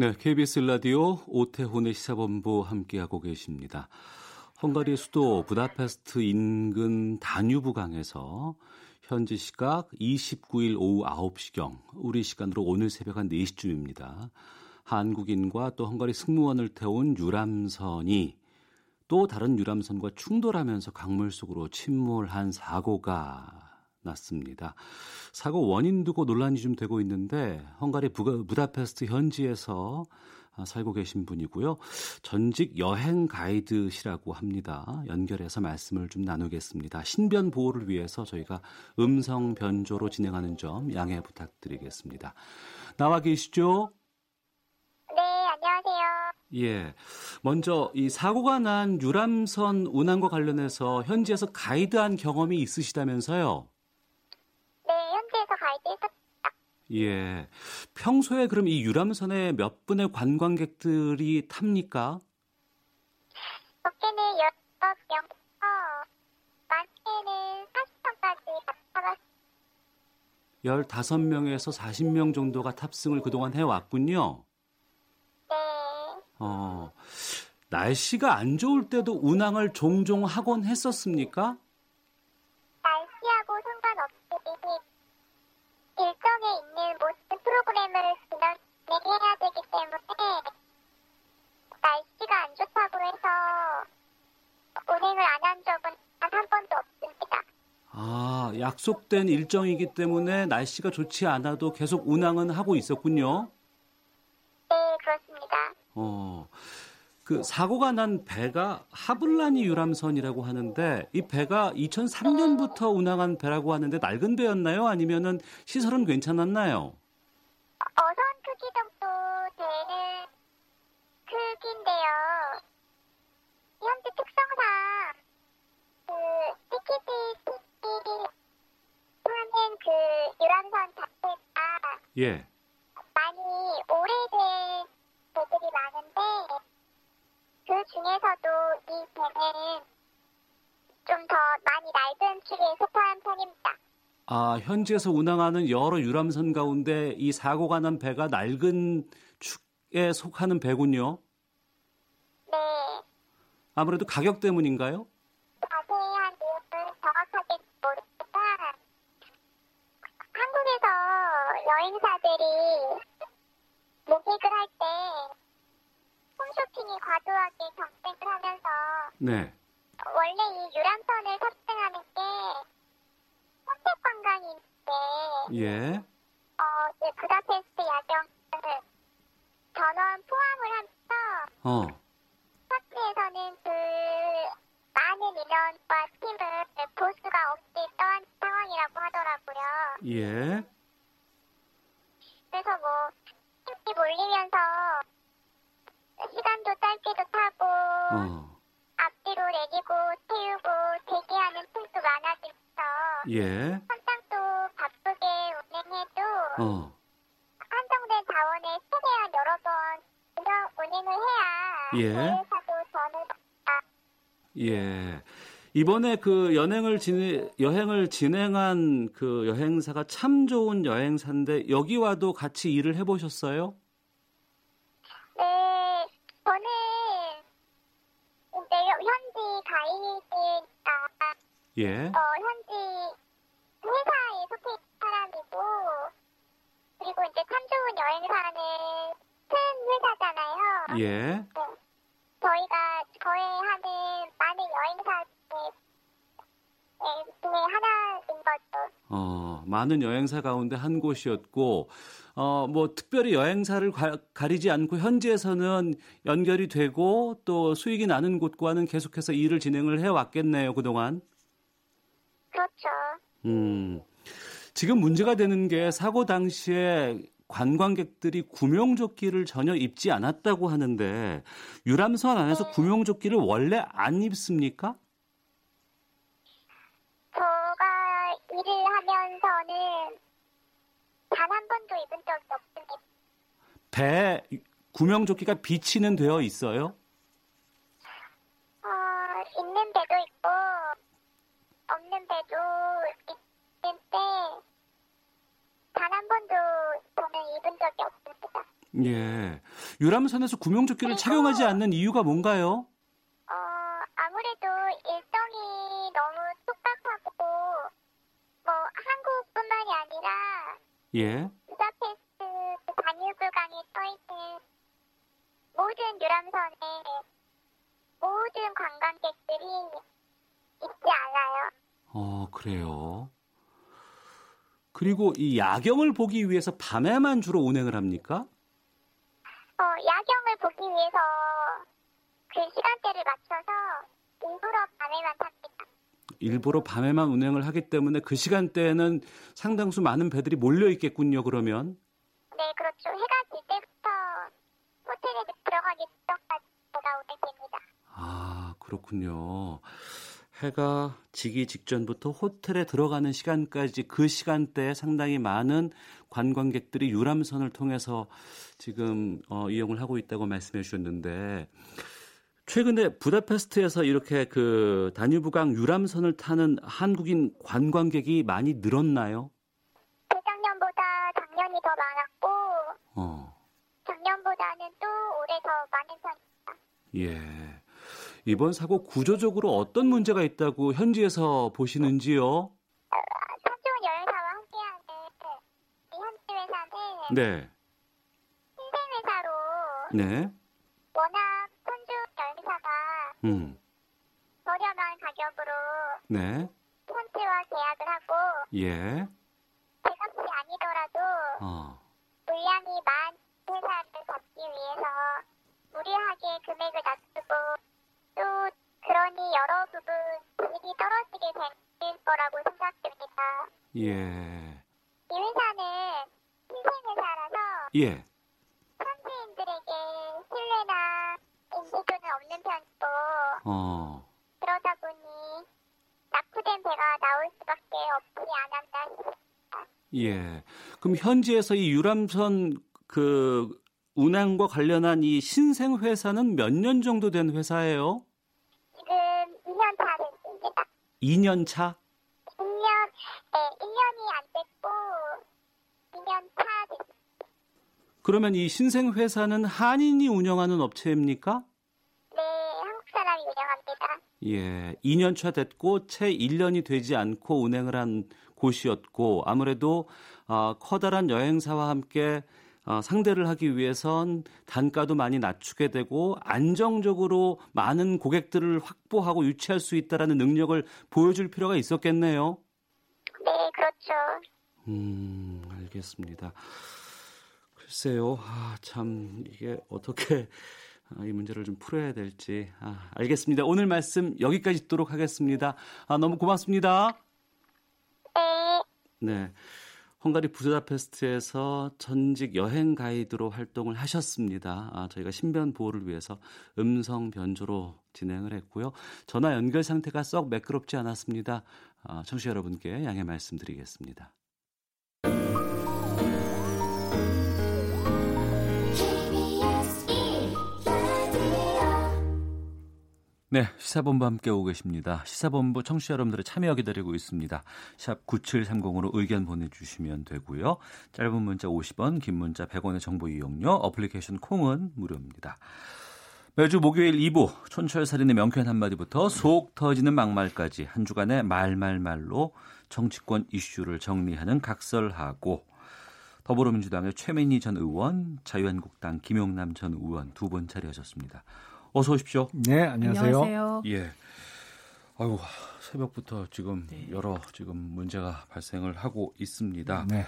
네, KBS 라디오 오태훈의 시사본부 함께하고 계십니다. 헝가리 수도 부다페스트 인근 다뉴브 강에서 현지 시각 29일 오후 9시경 우리 시간으로 오늘 새벽 한 4시쯤입니다. 한국인과 또 헝가리 승무원을 태운 유람선이 또 다른 유람선과 충돌하면서 강물 속으로 침몰한 사고가 났습니다. 사고 원인 두고 논란이 좀 되고 있는데 헝가리 부, 부다페스트 현지에서 살고 계신 분이고요. 전직 여행 가이드시라고 합니다. 연결해서 말씀을 좀 나누겠습니다. 신변 보호를 위해서 저희가 음성 변조로 진행하는 점 양해 부탁드리겠습니다. 나와 계시죠? 네, 안녕하세요. 예. 먼저 이 사고가 난 유람선 운항과 관련해서 현지에서 가이드한 경험이 있으시다면서요? 네, 현지에서 가이드했었 예. 평소에 그럼 이 유람선에 몇 분의 관광객들이 탑니까? 적게는 16명부터 많게는 40명까지 타봤 15명에서 40명 정도가 탑승을 그동안 해왔군요. 네. 어, 날씨가 안 좋을 때도 운항을 종종 하곤 했었습니까? 약속된 일정이기 때문에 날씨가 좋지 않아도 계속 운항은 하고 있었군요. 네, 그렇습니다. 어, 그 사고가 난 배가 하블라니 유람선이라고 하는데 이 배가 2003년부터 운항한 배라고 하는데 낡은 배였나요? 아니면은 시설은 괜찮았나요? 어선 크기 정도 되는 크기인데요. 현재 특성상 그 CTBT 하는 그 유람선 자체가 예. 많이 오래된 배들이 많은데 그 중에서도 이 배는 좀 더 많이 낡은 축에 속한 편입니다. 아, 현지에서 운항하는 여러 유람선 가운데 이 사고가 난 배가 낡은 축에 속하는 배군요. 네, 아무래도 가격 때문인가요? 자세한 내용은 정확하게 모르겠지만 한국에서 여행사들이 모객을 할 때 홈쇼핑이 과도하게 경쟁을 하면서 네. 원래 이 유람선을 탑승하는 게 선택 관광인데 예. 어, 이제 부다페스트 야경을 전원 포함을 하면서 어. 파트에서는 그 많은 인원과 팀을 볼 수가 없이 떠한 상황이라고 하더라고요. 예. 그래서 뭐 힘이 몰리면서 시간도 짧게도 타고 어. 앞뒤로 내리고 태우고 대기하는 팀도 많아지면서 예. 어. 한정된 자원을 최대한 여러 번 운영, 운행을 해야 예. 대회사도 전을 받다. 예. 이번에 그 여행을 진행, 여행을 진행한 그 여행사가 참 좋은 여행사인데 여기 와도 같이 일을 해보셨어요? 네, 저는 이제 현지 가이드니까 예. 어, 현지 회사에 속해 있는 사람이고 그리고 좋은 여행사는 큰 회사잖아요. 예. 네. 저희가 거래하는 많은 여행사 중에 하나인 거죠. 어, 많은 여행사 가운데 한 곳이었고, 어, 뭐, 특별히 여행사를 가, 가리지 않고 현지에서는 연결이 되고 또 수익이 나는 곳과는 계속해서 일을 진행을 해왔겠네요, 그동안. 그렇죠. 음, 지금 문제가 되는 게 사고 당시에 관광객들이 구명조끼를 전혀 입지 않았다고 하는데 유람선 안에서 네. 구명조끼를 원래 안 입습니까? 제가 일을 하면서는 단 한 번도 입은 적이 없습니다. 배 구명조끼가 비치는 되어 있어요? 어, 있는 배도 있고 없는 배도 있는데 단 한 번도 저는 입은 적이 없습니다. 예. 유람선에서 구명조끼를 착용하지 않는 이유가 뭔가요? 어, 아무래도 일정이 너무 촉박하고 뭐 한국뿐만이 아니라 예. 부다페스트 그 다뉴브강에 떠있는 모든 유람선에 모든 관광객들이 있지 않아요. 어, 그래요. 그리고 이 야경을 보기 위해서 밤에만 주로 운행을 합니까? 어, 야경을 보기 위해서 그 시간대를 맞춰서 일부러 밤에만 탑니다. 일부러 밤에만 운행을 하기 때문에 그 시간대에는 상당수 많은 배들이 몰려 있겠군요, 그러면. 네, 그렇죠. 해가 질 때부터 호텔에 들어가기 전까지 제가 운행됩니다. 아, 그렇군요. 해가 지기 직전부터 호텔에 들어가는 시간까지 그 시간대에 상당히 많은 관광객들이 유람선을 통해서 지금 어, 이용을 하고 있다고 말씀해 주셨는데 최근에 부다페스트에서 이렇게 그 다뉴브강 유람선을 타는 한국인 관광객이 많이 늘었나요? 재작년보다 작년이 더 많았고 어, 작년보다는 또 올해 더 많은 편입니다. 예. 이번 사고 구조적으로 어떤 문제가 있다고 현지에서 보시는지요? 참 좋은 여행사와 함께하는 이 현지 회사는 네. 신생 회사로 네. 워낙 손주 여행사가 음. 저렴한 가격으로 네. 폰트와 계약을 하고 예. 제값이 아니더라도 어. 물량이 많은 회사를 잡기 위해서 무리하게 금액을 낮추고 또 그러니 여러 부분 질이 떨어지게 될 거라고 생각됩니다. 예. 이 회사는 신생 회사라서 예. 현지인들에게 신뢰나 인지도는 없는 편이고 어. 그러다 보니 낙후된 배가 나올 수밖에 없지 않았나 싶습니다. 예. 그럼 현지에서 이 유람선 그 운항과 관련한 이 신생 회사는 몇 년 정도 된 회사예요? 지금 2년 차 됐습니다. 2년 차? 1년, 네, 1년이 안 됐고 2년 차 됐습니다. 그러면 이 신생 회사는 한인이 운영하는 업체입니까? 네, 한국 사람이 운영합니다. 예. 2년 차 됐고 채 1년이 되지 않고 운행을 한 곳이었고 아무래도 어, 커다란 여행사와 함께 어, 상대를 하기 위해선 단가도 많이 낮추게 되고 안정적으로 많은 고객들을 확보하고 유치할 수 있다라는 능력을 보여줄 필요가 있었겠네요. 네, 그렇죠. 음, 알겠습니다. 글쎄요, 아, 참 이게 어떻게 아, 이 문제를 좀 풀어야 될지 아, 알겠습니다. 오늘 말씀 여기까지 듣도록 하겠습니다. 아, 너무 고맙습니다. 네, 네. 헝가리 부다페스트에서 전직 여행 가이드로 활동을 하셨습니다. 아, 저희가 신변 보호를 위해서 음성 변조로 진행을 했고요. 전화 연결 상태가 썩 매끄럽지 않았습니다. 아, 청취자 여러분께 양해 말씀드리겠습니다. 네, 시사본부 함께 오고 계십니다. 시사본부 청취자 여러분들의 참여 기다리고 있습니다. 샵 9730으로 의견 보내주시면 되고요. 짧은 문자 50원, 긴 문자 100원의 정보 이용료, 어플리케이션 콩은 무료입니다. 매주 목요일 2부 촌철살인의 명쾌한 한마디부터 속 터지는 막말까지 한 주간의 말말말로 정치권 이슈를 정리하는 각설하고 더불어민주당의 최민희 전 의원, 자유한국당 김용남 전 의원 두분 자리하셨습니다. 어서 오십시오. 네, 안녕하세요. 예. 아유, 새벽부터 지금 여러 지금 문제가 발생을 하고 있습니다. 네.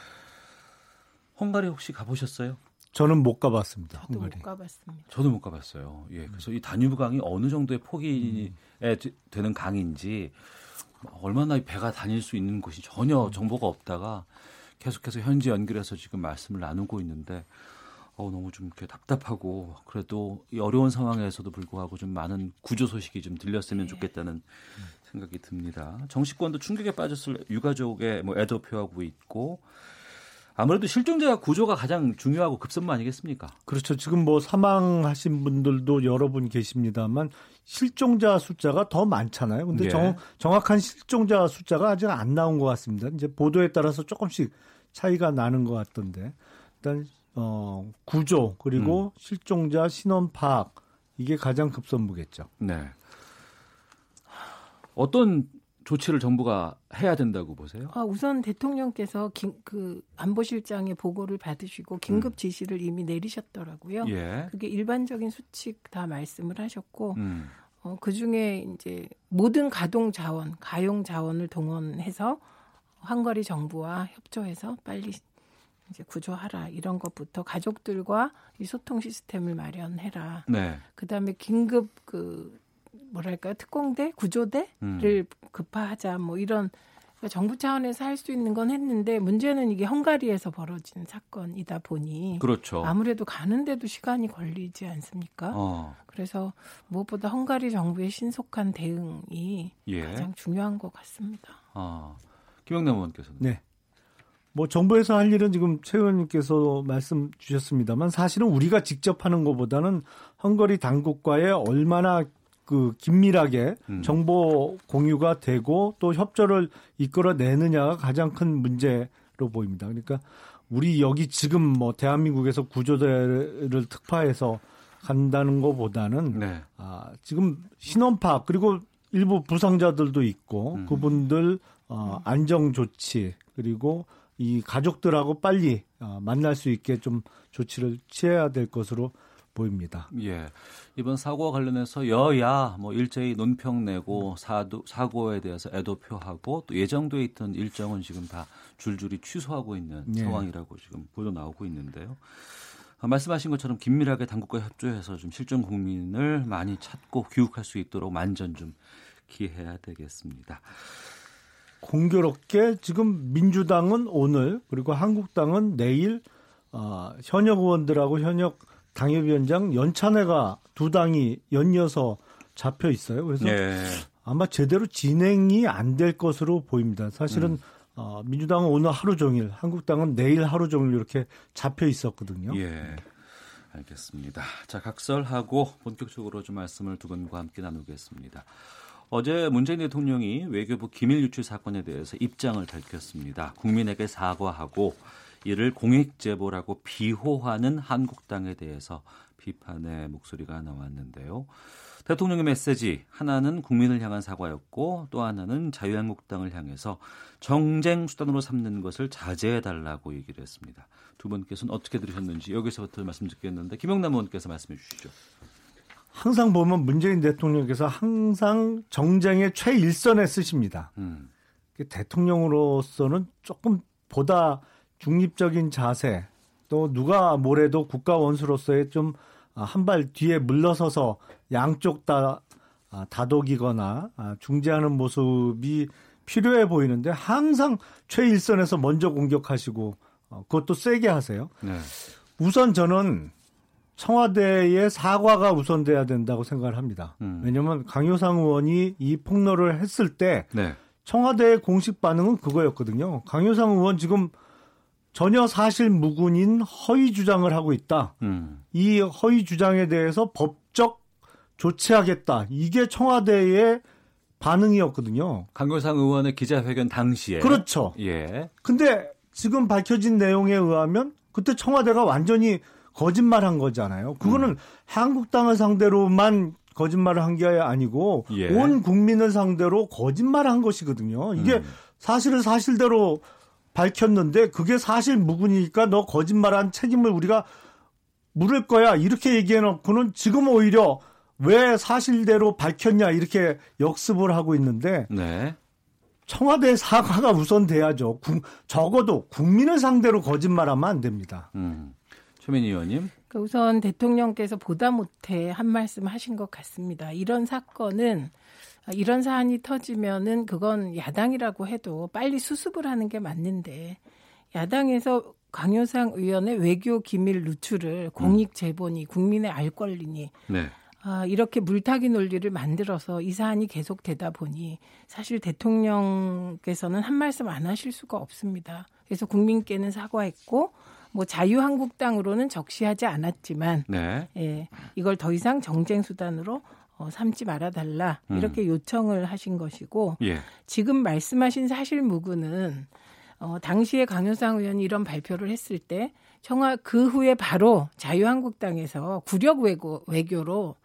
헝가리 혹시 가보셨어요? 저는 못 가봤습니다. 저도 헝가리. 못 가봤습니다. 저도 못 가봤어요. 예, 그래서 이 다뉴브 강이 어느 정도의 폭이 에 되- 되는 강인지 얼마나 이 배가 다닐 수 있는 곳이 전혀 정보가 없다가 계속해서 현지 연결해서 지금 말씀을 나누고 있는데 어, 너무 좀 이렇게 답답하고 그래도 이 어려운 상황에서도 불구하고 좀 많은 구조 소식이 좀 들렸으면 좋겠다는 생각이 듭니다. 정치권도 충격에 빠졌을 유가족의 뭐 애도 표하고 있고 아무래도 실종자 구조가 가장 중요하고 급선무 아니겠습니까? 그렇죠. 지금 뭐 사망하신 분들도 여러 분 계십니다만 실종자 숫자가 더 많잖아요. 근데 예. 정, 정확한 실종자 숫자가 아직 안 나온 것 같습니다. 이제 보도에 따라서 조금씩 차이가 나는 것 같던데 일단 어, 구조 그리고 실종자 신원 파악 이게 가장 급선무겠죠. 네. 어떤 조치를 정부가 해야 된다고 보세요? 아, 우선 대통령께서 긴, 그 안보실장의 보고를 받으시고 긴급 지시를 이미 내리셨더라고요. 음. 예. 그게 일반적인 수칙 다 말씀을 하셨고 음. 어, 그 중에 이제 모든 가동 자원, 가용 자원을 동원해서 한거리 정부와 협조해서 빨리 이제 구조하라 이런 것부터 가족들과 이 소통 시스템을 마련해라. 네. 그다음에 긴급 그 뭐랄까요 특공대 구조대를 음. 급파하자 뭐 이런 그러니까 정부 차원에서 할 수 있는 건 했는데 문제는 이게 헝가리에서 벌어진 사건이다 보니 그렇죠. 아무래도 가는데도 시간이 걸리지 않습니까? 어. 그래서 무엇보다 헝가리 정부의 신속한 대응이 예. 가장 중요한 것 같습니다. 아. 김영남 의원께서는 네. 뭐 정부에서 할 일은 지금 최 의원님께서 말씀 주셨습니다만 사실은 우리가 직접 하는 것보다는 헝가리 당국과의 얼마나 그 긴밀하게 음. 정보 공유가 되고 또 협조를 이끌어내느냐가 가장 큰 문제로 보입니다. 그러니까 우리 여기 지금 뭐 대한민국에서 구조대를 특파해서 간다는 것보다는 네. 아, 지금 신원 파악 그리고 일부 부상자들도 있고 음. 그분들 어, 안정 조치 그리고 이 가족들하고 빨리 어, 만날 수 있게 좀 조치를 취해야 될 것으로 보입니다. 예. 이번 사고와 관련해서 여야 뭐 일제히 논평 내고 사도, 사고에 대해서 애도 표하고 또 예정돼 있던 일정은 지금 다 줄줄이 취소하고 있는 예. 상황이라고 지금 보도 나오고 있는데요. 아, 말씀하신 것처럼 긴밀하게 당국과 협조해서 좀 실종 국민을 많이 찾고 교육할 수 있도록 만전 좀 기해야 되겠습니다. 공교롭게 지금 민주당은 오늘 그리고 한국당은 내일 어, 현역 의원들하고 현역 당협위원장 연찬회가 두 당이 연이어서 잡혀 있어요. 그래서 예. 아마 제대로 진행이 안 될 것으로 보입니다. 사실은 어, 민주당은 오늘 하루 종일, 한국당은 내일 하루 종일 이렇게 잡혀 있었거든요. 예. 알겠습니다. 자, 각설하고 본격적으로 좀 말씀을 두 분과 함께 나누겠습니다. 어제 문재인 대통령이 외교부 기밀 유출 사건에 대해서 입장을 밝혔습니다. 국민에게 사과하고 이를 공익 제보라고 비호하는 한국당에 대해서 비판의 목소리가 나왔는데요. 대통령의 메시지 하나는 국민을 향한 사과였고 또 하나는 자유한국당을 향해서 정쟁 수단으로 삼는 것을 자제해 달라고 얘기를 했습니다. 두 분께서는 어떻게 들으셨는지 여기서부터 말씀 듣겠는데 김영남 의원께서 말씀해 주시죠. 항상 보면 문재인 대통령께서 항상 정쟁의 최일선에 쓰십니다. 음, 대통령으로서는 조금 보다 중립적인 자세, 또 누가 뭐래도 국가 원수로서의 좀 한 발 뒤에 물러서서 양쪽 다 아, 다독이거나 아, 중재하는 모습이 필요해 보이는데 항상 최일선에서 먼저 공격하시고 어, 그것도 세게 하세요. 네. 우선 저는 청와대의 사과가 우선돼야 된다고 생각을 합니다. 음. 왜냐하면 강효상 의원이 이 폭로를 했을 때 네. 청와대의 공식 반응은 그거였거든요. 강효상 의원 지금 전혀 사실 무근인 허위 주장을 하고 있다. 음, 이 허위 주장에 대해서 법적 조치하겠다. 이게 청와대의 반응이었거든요. 강교상 의원의 기자회견 당시에 그렇죠. 예. 근데 지금 밝혀진 내용에 의하면 그때 청와대가 완전히 거짓말한 거잖아요. 그거는 한국당을 상대로만 거짓말을 한 게 아니고 예. 온 국민을 상대로 거짓말한 것이거든요. 이게 음. 사실을 사실대로 밝혔는데 그게 사실 무근이니까 너 거짓말한 책임을 우리가 물을 거야 이렇게 얘기해놓고는 지금 오히려 왜 사실대로 밝혔냐 이렇게 역습을 하고 있는데 네. 청와대 사과가 우선 돼야죠. 국- 적어도 국민을 상대로 거짓말하면 안 됩니다. 음. 최민희 의원님. 그러니까 우선 대통령께서 보다 못해 한 말씀 하신 것 같습니다. 이런 사건은 이런 사안이 터지면은 그건 야당이라고 해도 빨리 수습을 하는 게 맞는데 야당에서 강효상 의원의 외교 기밀 누출을 공익 제보니 국민의 알 권리니 네. 아, 이렇게 물타기 논리를 만들어서 이 사안이 계속되다 보니 사실 대통령께서는 한 말씀 안 하실 수가 없습니다. 그래서 국민께는 사과했고 뭐 자유한국당으로는 적시하지 않았지만 네. 예, 이걸 더 이상 정쟁 수단으로 어, 삼지 말아달라 이렇게 요청을 하신 것이고 예. 지금 말씀하신 사실 무근은 어, 당시에 강효상 의원이 이런 발표를 했을 때 청와 그 후에 바로 자유한국당에서 구력 외고, 외교로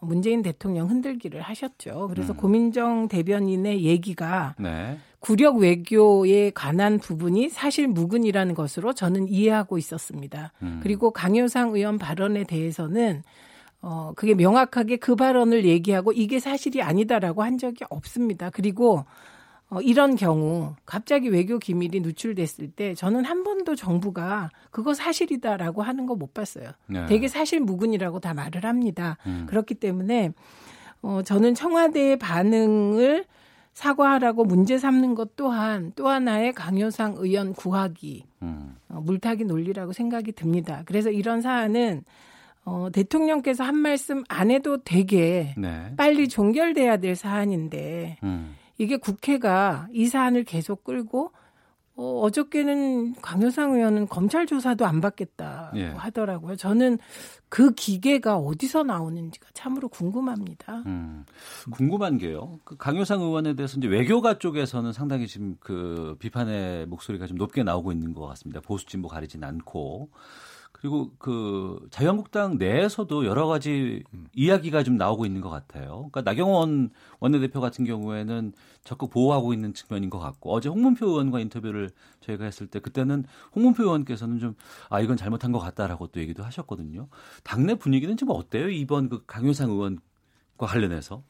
문재인 대통령 흔들기를 하셨죠. 그래서 고민정 대변인의 얘기가 네. 구력 외교에 관한 부분이 사실 무근이라는 것으로 저는 이해하고 있었습니다. 음. 그리고 강효상 의원 발언에 대해서는 어 그게 명확하게 그 발언을 얘기하고 이게 사실이 아니다라고 한 적이 없습니다. 그리고 어 이런 경우 갑자기 외교 기밀이 누출됐을 때 저는 한 번도 정부가 그거 사실이다라고 하는 거 못 봤어요. 네. 되게 사실 무근이라고 다 말을 합니다. 음. 그렇기 때문에 어 저는 청와대의 반응을 사과하라고 문제 삼는 것 또한 또 하나의 강효상 의원 구하기 음. 어, 물타기 논리라고 생각이 듭니다. 그래서 이런 사안은 어, 대통령께서 한 말씀 안 해도 되게 네. 빨리 종결돼야 될 사안인데 음. 이게 국회가 이 사안을 계속 끌고 어, 어저께는 강효상 의원은 검찰 조사도 안 받겠다고 예. 하더라고요. 저는 그 기계가 어디서 나오는지가 참으로 궁금합니다. 음. 궁금한 게요. 그 강효상 의원에 대해서 이제 외교가 쪽에서는 상당히 지금 그 비판의 목소리가 좀 높게 나오고 있는 것 같습니다. 보수 진보 가리진 않고. 그리고 그 자유한국당 내에서도 여러 가지 이야기가 좀 나오고 있는 것 같아요. 그러니까 나경원 원내대표 같은 경우에는 적극 보호하고 있는 측면인 것 같고 어제 홍문표 의원과 인터뷰를 저희가 했을 때 그때는 홍문표 의원께서는 좀 아 이건 잘못한 것 같다라고 또 얘기도 하셨거든요. 당내 분위기는 좀 어때요? 이번 그 강효상 의원과 관련해서?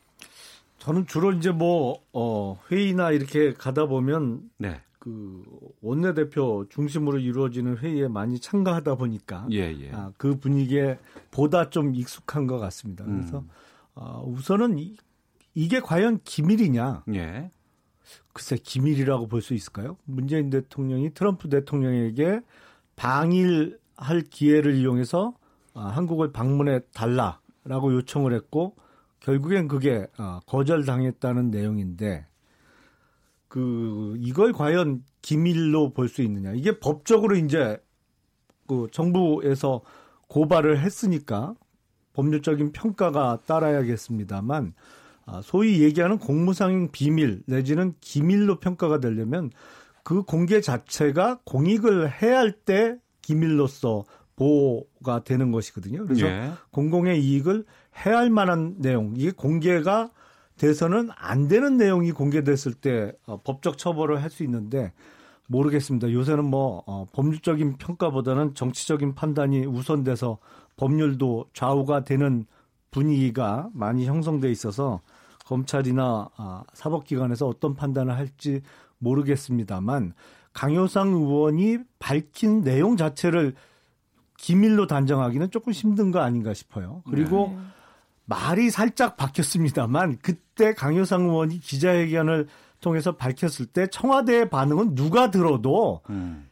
저는 주로 이제 뭐 어, 회의나 이렇게 가다 보면 네. 그 원내대표 중심으로 이루어지는 회의에 많이 참가하다 보니까 예, 예. 아, 그 분위기에 보다 좀 익숙한 것 같습니다. 그래서 음. 어, 우선은 이, 이게 과연 기밀이냐? 예. 글쎄 기밀이라고 볼 수 있을까요? 문재인 대통령이 트럼프 대통령에게 방일할 기회를 이용해서 아, 한국을 방문해 달라라고 요청을 했고 결국엔 그게 아, 거절당했다는 내용인데 그 이걸 과연 기밀로 볼 수 있느냐? 이게 법적으로 이제 그 정부에서 고발을 했으니까 법률적인 평가가 따라야겠습니다만 아, 소위 얘기하는 공무상 비밀 내지는 기밀로 평가가 되려면 그 공개 자체가 공익을 해야 할 때 기밀로서 보호가 되는 것이거든요. 그래서 예. 공공의 이익을 해할 만한 내용, 이게 공개가 돼서는 안 되는 내용이 공개됐을 때 어, 법적 처벌을 할 수 있는데 모르겠습니다. 요새는 뭐 어, 법률적인 평가보다는 정치적인 판단이 우선돼서 법률도 좌우가 되는 분위기가 많이 형성돼 있어서 검찰이나 아, 사법기관에서 어떤 판단을 할지 모르겠습니다만 강효상 의원이 밝힌 내용 자체를 기밀로 단정하기는 조금 힘든 거 아닌가 싶어요. 그리고 말이 살짝 바뀌었습니다만 그 때 강효상 의원이 기자회견을 통해서 밝혔을 때 청와대의 반응은 누가 들어도 음.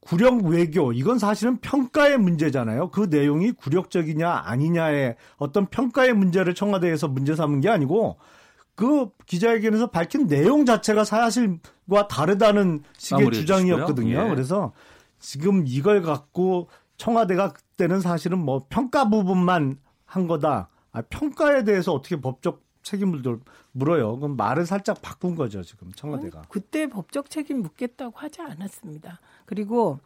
구력 외교 이건 사실은 평가의 문제잖아요. 그 내용이 굴욕적이냐 아니냐의 어떤 평가의 문제를 청와대에서 문제 삼은 게 아니고 그 기자회견에서 밝힌 내용 자체가 사실과 다르다는 식의 주장이었거든요. 예. 그래서 지금 이걸 갖고 청와대가 그때는 사실은 뭐 평가 부분만 한 거다. 아, 평가에 대해서 어떻게 법적 책임을 들- 물어요. 그럼 말을 살짝 바꾼 거죠 지금 청와대가. 어, 그때 법적 책임 묻겠다고 하지 않았습니다. 그리고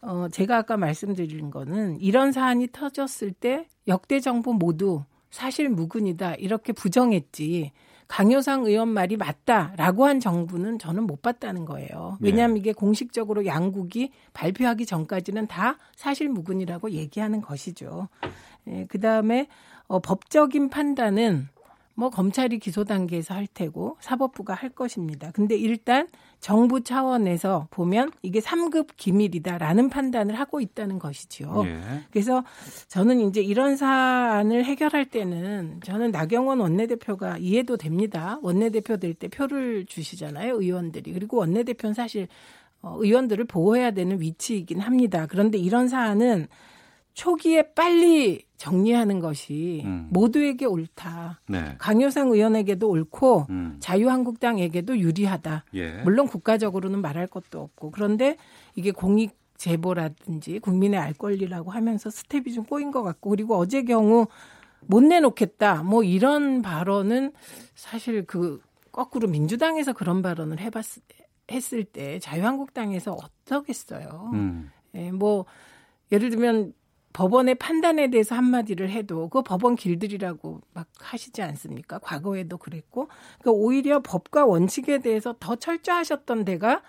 어, 제가 아까 말씀드린 거는 이런 사안이 터졌을 때 역대 정부 모두 사실 무근이다 이렇게 부정했지 강효상 의원 말이 맞다라고 한 정부는 저는 못 봤다는 거예요. 왜냐하면 이게 공식적으로 양국이 발표하기 전까지는 다 사실 무근이라고 얘기하는 것이죠. 예, 그 다음에 어, 법적인 판단은 뭐 검찰이 기소 단계에서 할 테고 사법부가 할 것입니다. 근데 일단 정부 차원에서 보면 이게 3급 기밀이다라는 판단을 하고 있다는 것이지요. 예. 그래서 저는 이제 이런 사안을 해결할 때는 저는 나경원 원내대표가 이해도 됩니다. 원내대표 될 때 표를 주시잖아요. 의원들이. 그리고 원내대표는 사실 어, 의원들을 보호해야 되는 위치이긴 합니다. 그런데 이런 사안은 초기에 빨리 정리하는 것이 음. 모두에게 옳다. 네. 강효상 의원에게도 옳고 음. 자유한국당에게도 유리하다. 예. 물론 국가적으로는 말할 것도 없고 그런데 이게 공익 제보라든지 국민의 알 권리라고 하면서 스텝이 좀 꼬인 것 같고 그리고 어제 경우 못 내놓겠다 뭐 이런 발언은 사실 그 거꾸로 민주당에서 그런 발언을 해봤 했을 때 자유한국당에서 어떠겠어요. 음. 예, 뭐 예를 들면 법원의 판단에 대해서 한마디를 해도 그 법원 길들이라고 막 하시지 않습니까? 과거에도 그랬고 그러니까 오히려 법과 원칙에 대해서 더 철저하셨던 데가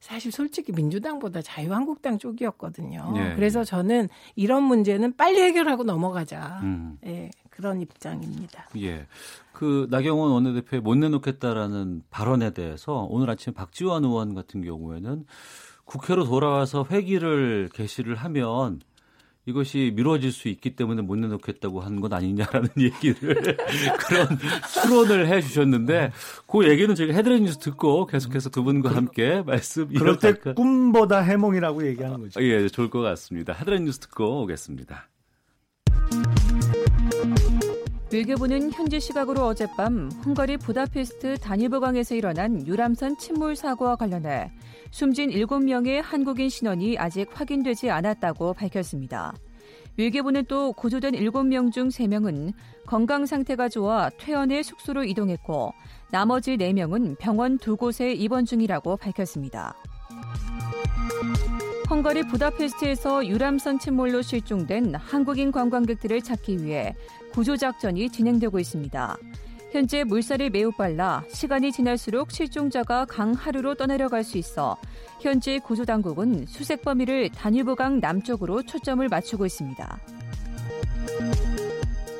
사실 솔직히 민주당보다 자유한국당 쪽이었거든요. 예. 그래서 저는 이런 문제는 빨리 해결하고 넘어가자. 음. 예, 그런 입장입니다. 예. 그 나경원 원내대표의 못 내놓겠다라는 발언에 대해서 오늘 아침 박지원 의원 같은 경우에는 국회로 돌아와서 회기를 개시를 하면 이것이 미뤄질 수 있기 때문에 못 내놓겠다고 건 아니냐라는 얘기를 그런 추론을 해 주셨는데 그 얘기는 저희가 헤드라인 뉴스 듣고 계속해서 두 분과 함께 말씀 그럴 때 이어갈까- 꿈보다 해몽이라고 얘기하는 거죠. 예, 좋을 것 같습니다. 헤드라인 뉴스 듣고 오겠습니다. 외교부는 현지 시각으로 어젯밤 헝가리 부다페스트 다니브강에서 일어난 유람선 침몰 사고와 관련해 숨진 7명의 한국인 신원이 아직 확인되지 않았다고 밝혔습니다. 외교부는 또 구조된 7명 중 3명은 건강 상태가 좋아 퇴원해 숙소로 이동했고 나머지 4명은 병원 두 곳에 입원 중이라고 밝혔습니다. 헝가리 부다페스트에서 유람선 침몰로 실종된 한국인 관광객들을 찾기 위해 구조작전이 진행되고 있습니다. 현재 물살이 매우 빨라 시간이 지날수록 실종자가 강 하류로 떠내려갈 수 있어 현지 구조당국은 수색 범위를 다뉴브강 남쪽으로 초점을 맞추고 있습니다.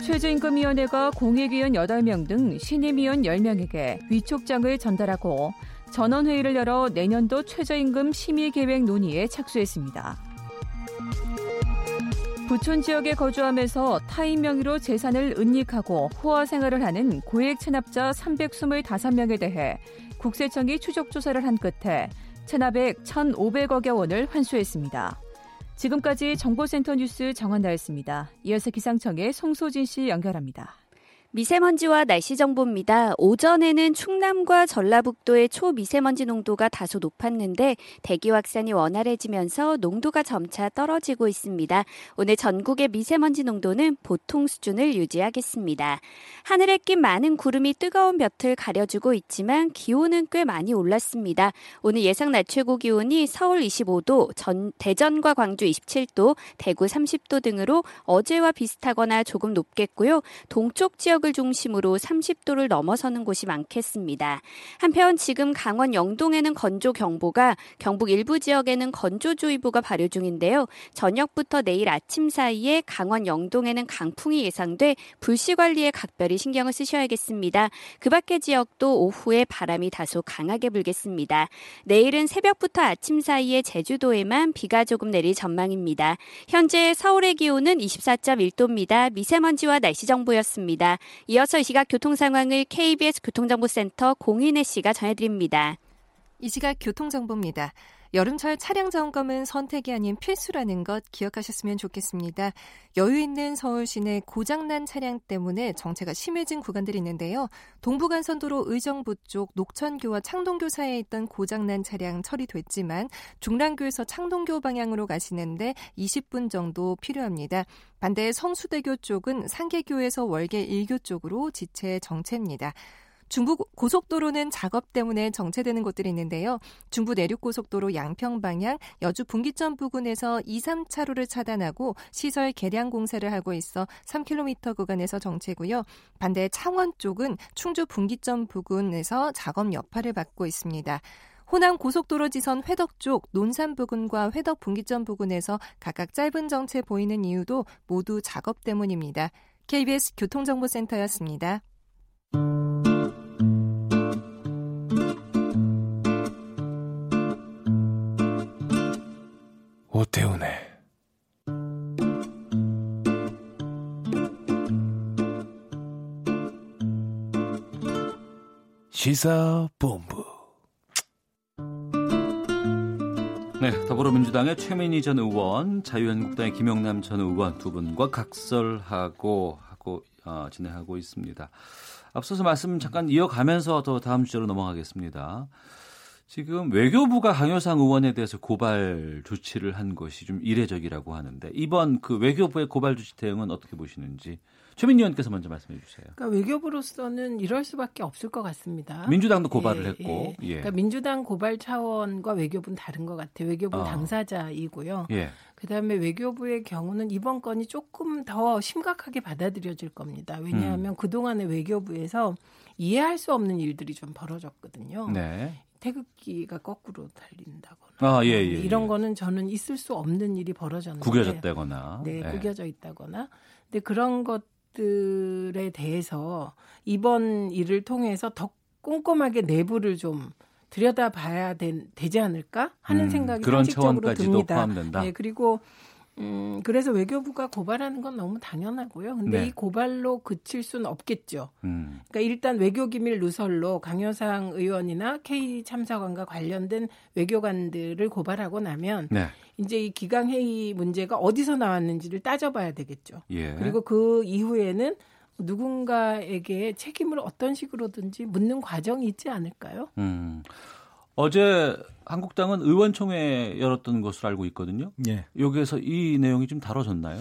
최저임금위원회가 공익위원 8명 등 신임위원 10명에게 위촉장을 전달하고 전원회의를 열어 내년도 최저임금 심의계획 논의에 착수했습니다. 부촌 지역에 거주하면서 타인 명의로 재산을 은닉하고 호화 생활을 하는 고액 체납자 325명에 대해 국세청이 추적 조사를 한 끝에 체납액 1,500억여 원을 환수했습니다. 지금까지 정보센터 뉴스 정한나였습니다. 이어서 기상청의 송소진 씨 연결합니다. 미세먼지와 날씨 정보입니다. 오전에는 충남과 전라북도의 초미세먼지 농도가 다소 높았는데 대기 확산이 원활해지면서 농도가 점차 떨어지고 있습니다. 오늘 전국의 미세먼지 농도는 보통 수준을 유지하겠습니다. 하늘에 낀 많은 구름이 뜨거운 볕을 가려주고 있지만 기온은 꽤 많이 올랐습니다. 오늘 예상 낮 최고 기온이 서울 25도, 전, 대전과 광주 27도, 대구 30도 등으로 어제와 비슷하거나 조금 높겠고요. 동쪽 지역 을 중심으로 30도를 넘어서는 곳이 많겠습니다. 한편 지금 강원 영동에는 건조 경보가 경북 일부 지역에는 건조주의보가 발효 중인데요. 저녁부터 내일 아침 사이에 강원 영동에는 강풍이 예상돼 불씨 관리에 각별히 신경을 쓰셔야겠습니다. 그 밖의 지역도 오후에 바람이 다소 강하게 불겠습니다. 내일은 새벽부터 아침 사이에 제주도에만 비가 조금 내릴 전망입니다. 현재 서울의 기온은 24.1도입니다. 미세먼지와 날씨 정보였습니다. 이어서 이 시각 교통 상황을 KBS 교통정보센터 공인혜 씨가 전해드립니다. 이 시각 교통정보입니다. 여름철 차량 점검은 선택이 아닌 필수라는 것 기억하셨으면 좋겠습니다. 여유 있는 서울 시내 고장난 차량 때문에 정체가 심해진 구간들이 있는데요. 동부간선도로 의정부 쪽 녹천교와 창동교 사이에 있던 고장난 차량 처리됐지만 중랑교에서 창동교 방향으로 가시는데 20분 정도 필요합니다. 반대 성수대교 쪽은 상계교에서 월계 1교 쪽으로 지체 정체입니다. 중부 고속도로는 작업 때문에 정체되는 곳들이 있는데요. 중부 내륙 고속도로 양평 방향 여주 분기점 부근에서 2, 3차로를 차단하고 시설 개량 공사를 하고 있어 3km 구간에서 정체고요. 반대 창원 쪽은 충주 분기점 부근에서 작업 여파를 받고 있습니다. 호남 고속도로 지선 회덕 쪽 논산 부근과 회덕 분기점 부근에서 각각 짧은 정체 보이는 이유도 모두 작업 때문입니다. KBS 교통정보센터였습니다. 오태훈의 시사본부 네, 더불어민주당의 최민희 전 의원, 자유한국당의 김영남 전 의원 두 분과 각설하고 하고 어, 진행하고 있습니다. 앞서서 말씀 잠깐 이어가면서 더 다음 주제로 넘어가겠습니다. 지금 외교부가 강효상 의원에 대해서 고발 조치를 한 것이 좀 이례적이라고 하는데 이번 그 외교부의 고발 조치 대응은 어떻게 보시는지 최민희 의원께서 먼저 말씀해 주세요. 그러니까 외교부로서는 이럴 수밖에 없을 것 같습니다. 민주당도 고발을 예, 했고, 예. 예. 그러니까 민주당 고발 차원과 외교부는 다른 것 같아요. 외교부 어. 당사자이고요. 예. 그다음에 외교부의 경우는 이번 건이 조금 더 심각하게 받아들여질 겁니다. 음. 왜냐하면 그동안의 외교부에서 이해할 수 없는 일들이 좀 벌어졌거든요. 네. 태극기가 거꾸로 달린다거나 아, 예, 예, 이런 예. 거는 저는 있을 수 없는 일이 벌어졌는데 구겨졌다거나. 네, 예. 구겨져 있다거나. 근데 그런 것들에 대해서 이번 일을 통해서 더 꼼꼼하게 내부를 좀 들여다봐야 되, 지 않을까 하는 음, 생각이 그런 차원까지도 듭니다. 포함된다. 네, 그리고 음, 그래서 외교부가 고발하는 건 너무 당연하고요. 근데 네. 이 고발로 그칠 수는 없겠죠. 음. 그러니까 일단 외교기밀 누설로 강효상 의원이나 K 참사관과 관련된 외교관들을 고발하고 나면 네. 이제 이 기강회의 문제가 어디서 나왔는지를 따져봐야 되겠죠. 예. 그리고 그 이후에는 누군가에게 책임을 어떤 식으로든지 묻는 과정이 있지 않을까요? 음. 어제 한국당은 의원총회 열었던 것으로 알고 있거든요. 예. 여기에서 이 내용이 좀 다뤄졌나요?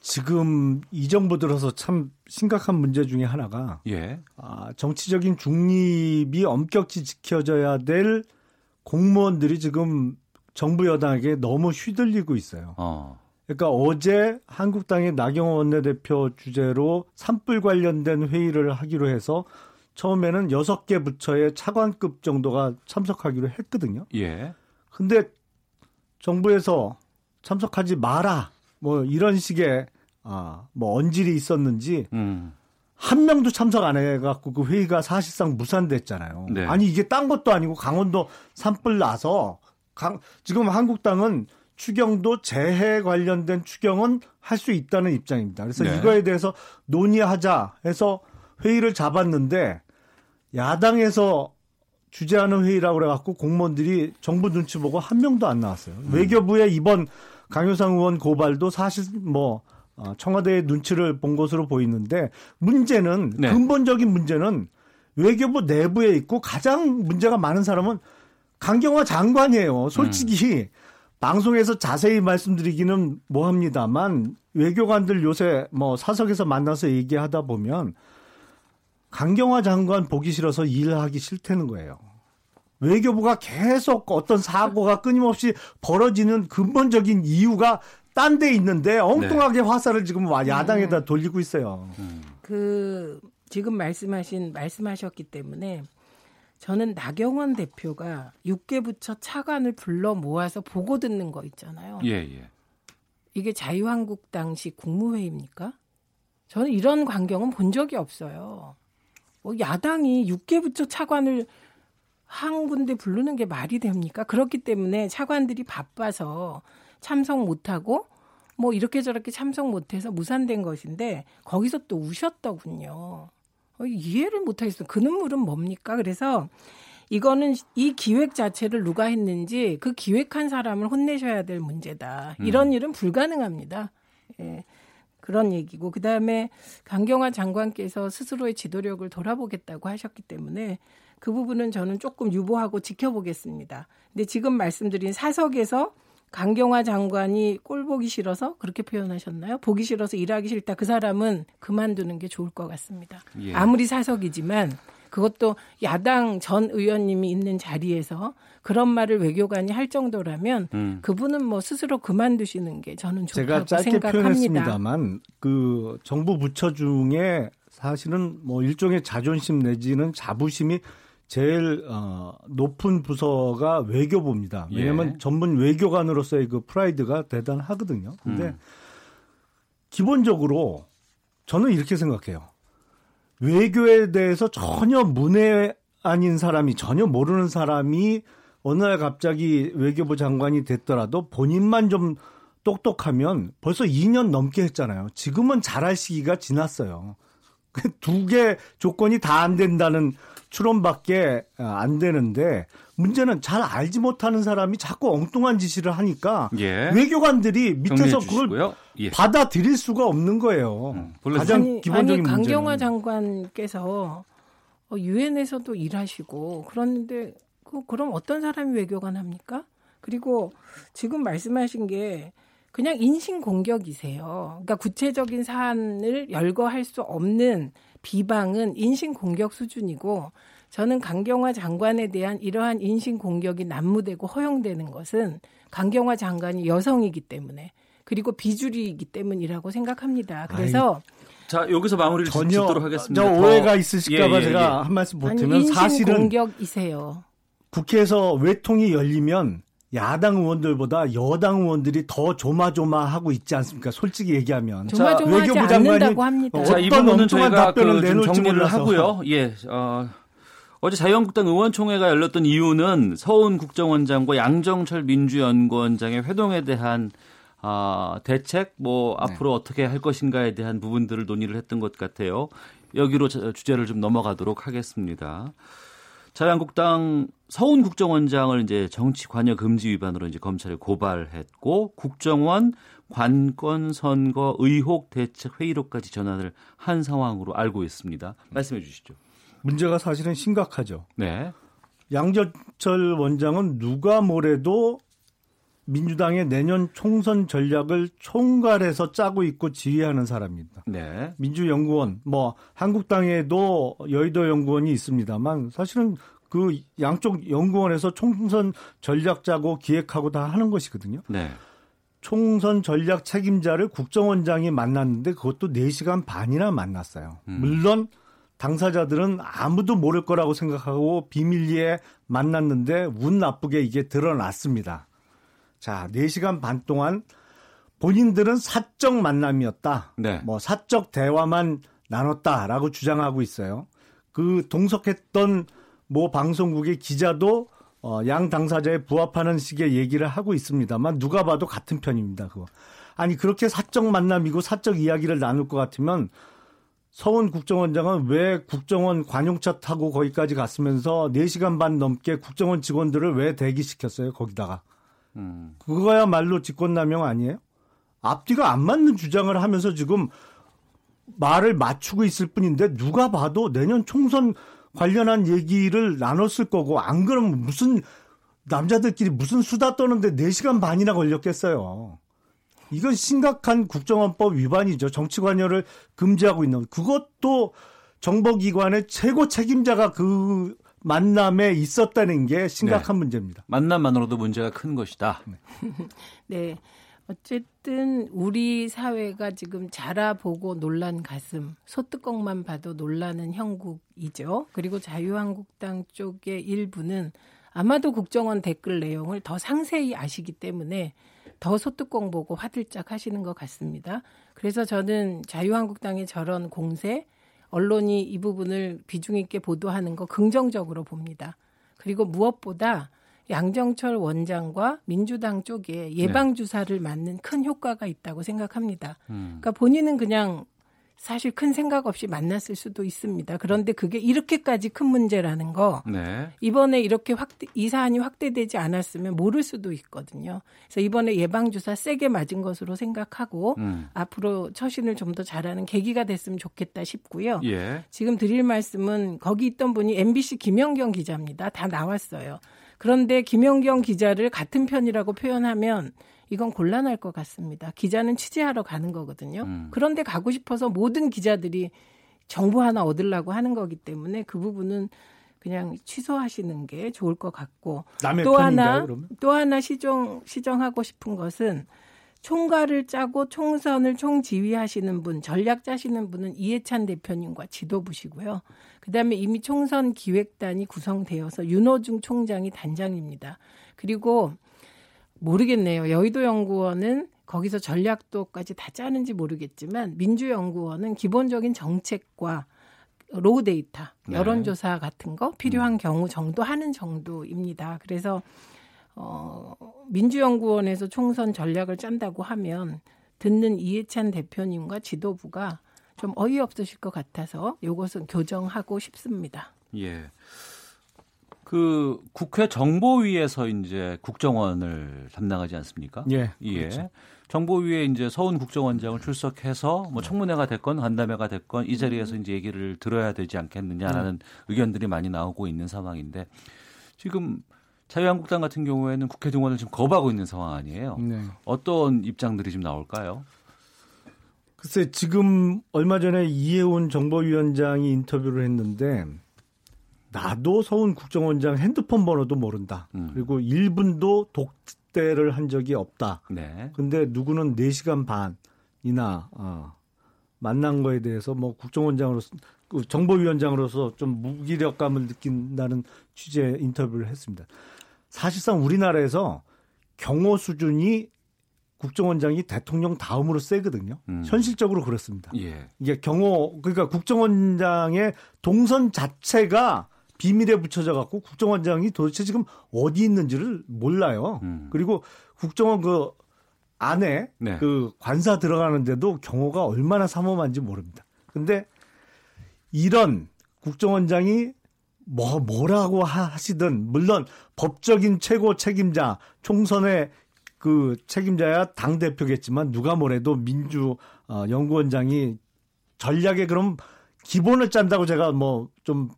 지금 이 정부 들어서 참 심각한 문제 중에 하나가 예. 아, 정치적인 중립이 엄격히 지켜져야 될 공무원들이 지금 정부 여당에게 너무 휘둘리고 있어요. 어. 그러니까 어제 한국당의 나경원 원내대표 주재로 산불 관련된 회의를 하기로 해서 처음에는 여섯 개 부처의 차관급 정도가 참석하기로 했거든요. 예. 근데 정부에서 참석하지 마라. 뭐 이런 식의 아, 뭐 언질이 있었는지 음. 한 명도 참석 안 해갖고 그 회의가 사실상 무산됐잖아요. 네. 아니 이게 딴 것도 아니고 강원도 산불 나서 강, 지금 한국당은 추경도 재해 관련된 추경은 할 수 있다는 입장입니다. 그래서 네. 이거에 대해서 논의하자 해서 회의를 잡았는데 야당에서 주재하는 회의라고 그래갖고 공무원들이 정부 눈치 보고 한 명도 안 나왔어요. 음. 외교부의 이번 강효상 의원 고발도 사실 뭐 어, 청와대의 눈치를 본 것으로 보이는데 문제는 네. 근본적인 문제는 외교부 내부에 있고 가장 문제가 많은 사람은 강경화 장관이에요. 솔직히 방송에서 자세히 말씀드리기는 뭐합니다만 외교관들 요새 뭐 사석에서 만나서 얘기하다 보면 강경화 장관 보기 싫어서 일하기 싫다는 거예요. 외교부가 계속 어떤 사고가 끊임없이 벌어지는 근본적인 이유가 딴 데 있는데 엉뚱하게 화살을 지금 와- 야당에다 돌리고 있어요. 그 지금 말씀하신 말씀하셨기 때문에 저는 나경원 대표가 6개 부처 차관을 불러 모아서 보고 듣는 거 있잖아요. 예, 예. 이게 자유한국당식 국무회의입니까? 저는 이런 광경은 본 적이 없어요. 뭐 야당이 6개 부처 차관을 한 군데 부르는 게 말이 됩니까? 그렇기 때문에 차관들이 바빠서 참석 못하고 뭐 이렇게 저렇게 참석 못해서 무산된 것인데 거기서 또 우셨더군요. 어, 이해를 못하겠어요. 그 눈물은 뭡니까? 그래서 이거는 이 기획 자체를 누가 했는지 그 기획한 사람을 혼내셔야 될 문제다. 이런 일은 불가능합니다. 예. 그런 얘기고 그다음에 강경화 장관께서 스스로의 지도력을 돌아보겠다고 하셨기 때문에 그 부분은 저는 조금 유보하고 지켜보겠습니다. 근데 지금 말씀드린 사석에서 강경화 장관이 꼴 보기 싫어서 그렇게 표현하셨나요? 보기 싫어서 일하기 싫다. 그 사람은 그만두는 게 좋을 것 같습니다. 예. 아무리 사석이지만 그것도 야당 전 의원님이 있는 자리에서 그런 말을 외교관이 할 정도라면 음. 그분은 뭐 스스로 그만두시는 게 저는 제가 좋다고 짧게 생각합니다. 표현했습니다만 그 정부 부처 중에 사실은 뭐 일종의 자존심 내지는 자부심이 제일 어, 높은 부서가 외교부입니다. 왜냐하면 예. 전문 외교관으로서의 그 프라이드가 대단하거든요. 근데 음. 기본적으로 저는 이렇게 생각해요. 외교에 대해서 전혀 문외 아닌 사람이 전혀 모르는 사람이 어느 날 갑자기 외교부 장관이 됐더라도 본인만 좀 똑똑하면 벌써 2년 넘게 했잖아요. 지금은 잘할 시기가 지났어요. 그두개 조건이 다 안 된다는 추론밖에 안 되는데 문제는 잘 알지 못하는 사람이 자꾸 엉뚱한 지시를 하니까 예. 외교관들이 밑에서 그걸. 예. 받아들일 수가 없는 거예요. 음, 가장 아니, 기본적인 아니 강경화 문제는. 장관께서 어, 유엔에서도 일하시고 그런데 그, 그럼 어떤 사람이 외교관 합니까? 그리고 지금 말씀하신 게 그냥 인신 공격이세요. 그러니까 구체적인 사안을 열거할 수 없는 비방은 인신 공격 수준이고 저는 강경화 장관에 대한 이러한 인신 공격이 난무되고 허용되는 것은 강경화 장관이 여성이기 때문에 그리고 비주류이기 때문이라고 생각합니다. 그래서 자 여기서 마무리를 전혀 짓도록 하겠습니다. 저 더- 오해가 있으실까봐 예, 예, 제가 예. 한 말씀 인신 사실은 공격이세요. 국회에서 외통이 열리면 야당 의원들보다 여당 의원들이 더 조마조마하고 있지 않습니까? 솔직히 얘기하면 조마조마하지 외교부 장관이 않는다고 합니다. 어, 자, 이 어떤 엉뚱한 답변을 그좀 내놓을지 정리를 몰라서. 하고요. 예. 어, 어제 자유한국당 의원총회가 열렸던 이유는 서훈 국정원장과 양정철 민주연구원장의 회동에 대한 아, 대책 뭐 네. 앞으로 어떻게 할 것인가에 대한 부분들을 논의를 했던 것 같아요. 여기로 자- 주제를 좀 넘어가도록 하겠습니다. 자유한국당 서훈 국정원장을 이제 정치 관여 금지 위반으로 이제 검찰에 고발했고 국정원 관건 선거 의혹 대책 회의로까지 전환을 한 상황으로 알고 있습니다. 말씀해 주시죠. 문제가 사실은 심각하죠. 네. 양재철 원장은 누가 뭐래도 민주당의 내년 총선 전략을 총괄해서 짜고 있고 지휘하는 사람입니다. 네. 민주연구원, 뭐 한국당에도 여의도 연구원이 있습니다만 사실은 그 양쪽 연구원에서 총선 전략 짜고 기획하고 다 하는 것이거든요. 네. 총선 전략 책임자를 국정원장이 만났는데 그것도 4시간 반이나 만났어요. 음. 물론 당사자들은 아무도 모를 거라고 생각하고 비밀리에 만났는데 운 나쁘게 이게 드러났습니다. 자, 4시간 반 동안 본인들은 사적 만남이었다. 네. 뭐 사적 대화만 나눴다라고 주장하고 있어요. 그 동석했던 모 방송국의 기자도 어, 양 당사자에 부합하는 식의 얘기를 하고 있습니다만 누가 봐도 같은 편입니다. 그거. 아니 그렇게 사적 만남이고 사적 이야기를 나눌 것 같으면 서훈 국정원장은 왜 국정원 관용차 타고 거기까지 갔으면서 4시간 반 넘게 국정원 직원들을 왜 대기시켰어요? 거기다가. 음. 그거야말로 직권남용 아니에요? 앞뒤가 안 맞는 주장을 하면서 지금 말을 맞추고 있을 뿐인데 누가 봐도 내년 총선 관련한 얘기를 나눴을 거고 안 그러면 무슨 남자들끼리 무슨 수다 떠는데 4시간 반이나 걸렸겠어요. 이건 심각한 국정원법 위반이죠. 정치 관여를 금지하고 있는 그것도 정보기관의 최고 책임자가 그 만남에 있었다는 게 심각한 문제입니다. 만남만으로도 문제가 큰 것이다. 네. 어쨌든 우리 사회가 지금 자라보고 놀란 가슴, 소뚜껑만 봐도 놀라는 형국이죠. 그리고 자유한국당 쪽의 일부는 아마도 국정원 댓글 내용을 더 상세히 아시기 때문에 더 소뚜껑 보고 화들짝 하시는 것 같습니다. 그래서 저는 자유한국당의 저런 공세, 언론이 이 부분을 비중 있게 보도하는 거 긍정적으로 봅니다. 그리고 무엇보다 양정철 원장과 민주당 쪽에 예방 주사를 맞는 큰 효과가 있다고 생각합니다. 음. 그러니까 본인은 그냥 사실 큰 생각 없이 만났을 수도 있습니다. 그런데 그게 이렇게까지 큰 문제라는 거 네. 이번에 이렇게 확대 이 사안이 확대되지 않았으면 모를 수도 있거든요. 그래서 이번에 예방 주사 세게 맞은 것으로 생각하고 음. 앞으로 처신을 좀 더 잘하는 계기가 됐으면 좋겠다 싶고요. 예. 지금 드릴 말씀은 거기 있던 분이 MBC 김영경 기자입니다. 다 나왔어요. 그런데 김영경 기자를 같은 편이라고 표현하면 이건 곤란할 것 같습니다. 기자는 취재하러 가는 거거든요. 음. 그런데 가고 싶어서 모든 기자들이 정보 하나 얻으려고 하는 거기 때문에 그 부분은 그냥 취소하시는 게 좋을 것 같고 남의 또 편인가요, 하나 그러면? 또 하나 시정 시정하고 싶은 것은 총괄을 짜고 총선을 총지휘하시는 분, 전략 짜시는 분은 이해찬 대표님과 지도부시고요. 그다음에 이미 총선 기획단이 구성되어서 윤호중 총장이 단장입니다. 그리고 모르겠네요. 여의도 연구원은 거기서 전략도까지 다 짜는지 모르겠지만 민주연구원은 기본적인 정책과 raw data, 네. 여론조사 같은 거 필요한 경우 정도 하는 정도입니다. 그래서 어, 민주연구원에서 총선 전략을 짠다고 하면 듣는 이해찬 대표님과 지도부가 좀 어이없으실 것 같아서 요것은 교정하고 싶습니다. 예. 그 국회 정보위에서 이제 국정원을 담당하지 않습니까? 예. 예. 그렇죠. 정보위에 이제 서훈 국정원장을 출석해서 뭐 청문회가 됐건 간담회가 됐건 이 자리에서 이제 얘기를 들어야 되지 않겠느냐라는 의견들이 많이 나오고 있는 상황인데 지금 자유한국당 같은 경우에는 국회 동원을 지금 거부하고 있는 상황 아니에요? 네. 어떤 입장들이 좀 나올까요? 글쎄 지금 얼마 전에 이해운 정보위원장이 인터뷰를 했는데 나도 서훈 국정원장 핸드폰 번호도 모른다. 음. 그리고 1분도 독대를 한 적이 없다. 네. 근데 누구는 4시간 반이나 어, 만난 거에 대해서 뭐 국정원장으로서 그 정보위원장으로서 좀 무기력감을 느낀다는 취재 인터뷰를 했습니다. 사실상 우리나라에서 경호 수준이 국정원장이 대통령 다음으로 세거든요. 음. 현실적으로 그렇습니다. 예. 이게 경호 그러니까 국정원장의 동선 자체가 비밀에 붙여져 갖고 국정원장이 도대체 지금 어디 있는지를 몰라요. 음. 그리고 국정원 그 안에 네. 그 관사 들어가는데도 경호가 얼마나 삼엄한지 모릅니다. 근데 이런 국정원장이 뭐 뭐라고 하- 하시든 물론 법적인 최고 책임자 총선의 그 책임자야 당 대표겠지만 누가 뭐래도 민주 어, 연구원장이 전략에 그럼 기본을 짠다고 제가 뭐 좀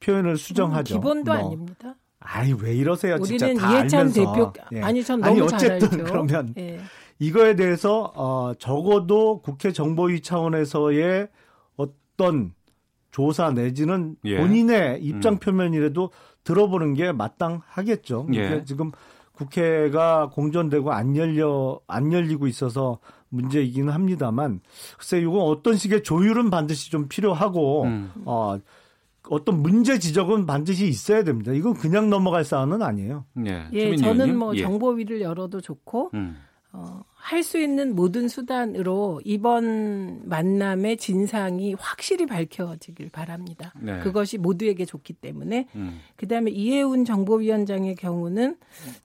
표현을 수정하죠. 기본도 뭐. 아닙니다. 아이 왜 이러세요? 진짜 우리는 다 이해찬 알면서. 대표 예. 아니 전 아니, 너무 잘 어쨌든 알죠. 그러면 예. 이거에 대해서 어 적어도 국회 정보위 차원에서의 어떤 조사 내지는 예. 본인의 입장 표면이라도 들어보는 게 마땅하겠죠. 예. 그러니까 지금 국회가 공전되고 안 열려 안 열리고 있어서 문제이기는 합니다만 글쎄 이건 어떤 식의 조율은 반드시 좀 필요하고 음. 어 어떤 문제 지적은 반드시 있어야 됩니다. 이건 그냥 넘어갈 사안은 아니에요. 예. 예, 저는? 뭐 예. 정보위를 열어도 좋고 음. 어, 할 수 있는 모든 수단으로 이번 만남의 진상이 확실히 밝혀지길 바랍니다. 네. 그것이 모두에게 좋기 때문에 음. 그다음에 이해운 정보위원장의 경우는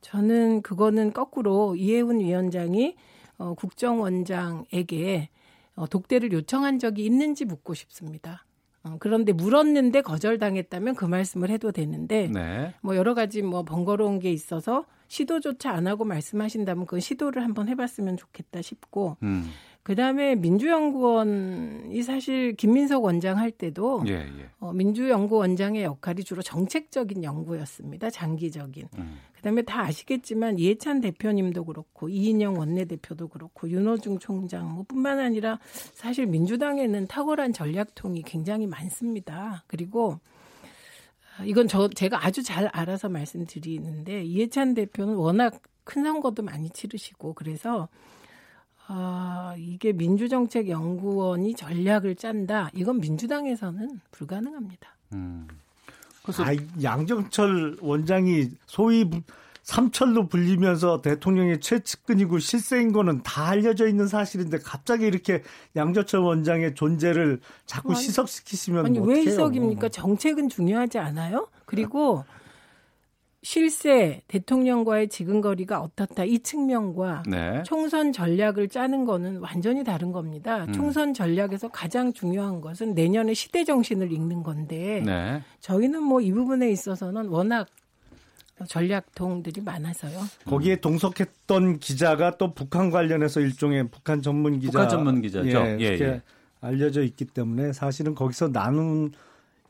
저는 그거는 거꾸로 이해운 위원장이 어, 국정원장에게 어, 독대를 요청한 적이 있는지 묻고 싶습니다. 어, 그런데 물었는데 거절당했다면 그 말씀을 해도 되는데 네. 뭐 여러 가지 뭐 번거로운 게 있어서 시도조차 안 하고 말씀하신다면 그 시도를 한번 해봤으면 좋겠다 싶고 음. 그 다음에 민주연구원이 사실 김민석 원장 할 때도 예, 예. 어, 민주연구원장의 역할이 주로 정책적인 연구였습니다. 장기적인. 음. 그다음에 다 아시겠지만 이해찬 대표님도 그렇고 이인영 원내대표도 그렇고 윤호중 총장 뭐 뿐만 아니라 사실 민주당에는 탁월한 전략통이 굉장히 많습니다. 그리고 아, 이건 저 제가 아주 잘 알아서 말씀드리는데 이해찬 대표는 워낙 큰 선거도 많이 치르시고 그래서 아, 이게 민주정책연구원이 전략을 짠다. 이건 민주당에서는 불가능합니다. 음. 그래서 아, 양정철 원장이 소위 부- 삼철로 불리면서 대통령의 최측근이고 실세인 거는 다 알려져 있는 사실인데 갑자기 이렇게 양정철 원장의 존재를 자꾸 아니, 시석시키시면 아니 왜 어떡해요? 희석입니까? 정책은 중요하지 않아요? 그리고 실세 대통령과의 지근거리가 어떻다 이 측면과 네. 총선 전략을 짜는 거는 완전히 다른 겁니다. 음. 총선 전략에서 가장 중요한 것은 내년의 시대 정신을 읽는 건데 네. 저희는 뭐 이 부분에 있어서는 워낙 전략통들이 많아서요. 거기에 동석했던 기자가 또 북한 관련해서 일종의 북한 전문 기자 북한 전문 기자죠. 예, 예, 예. 알려져 있기 때문에 사실은 거기서 나눈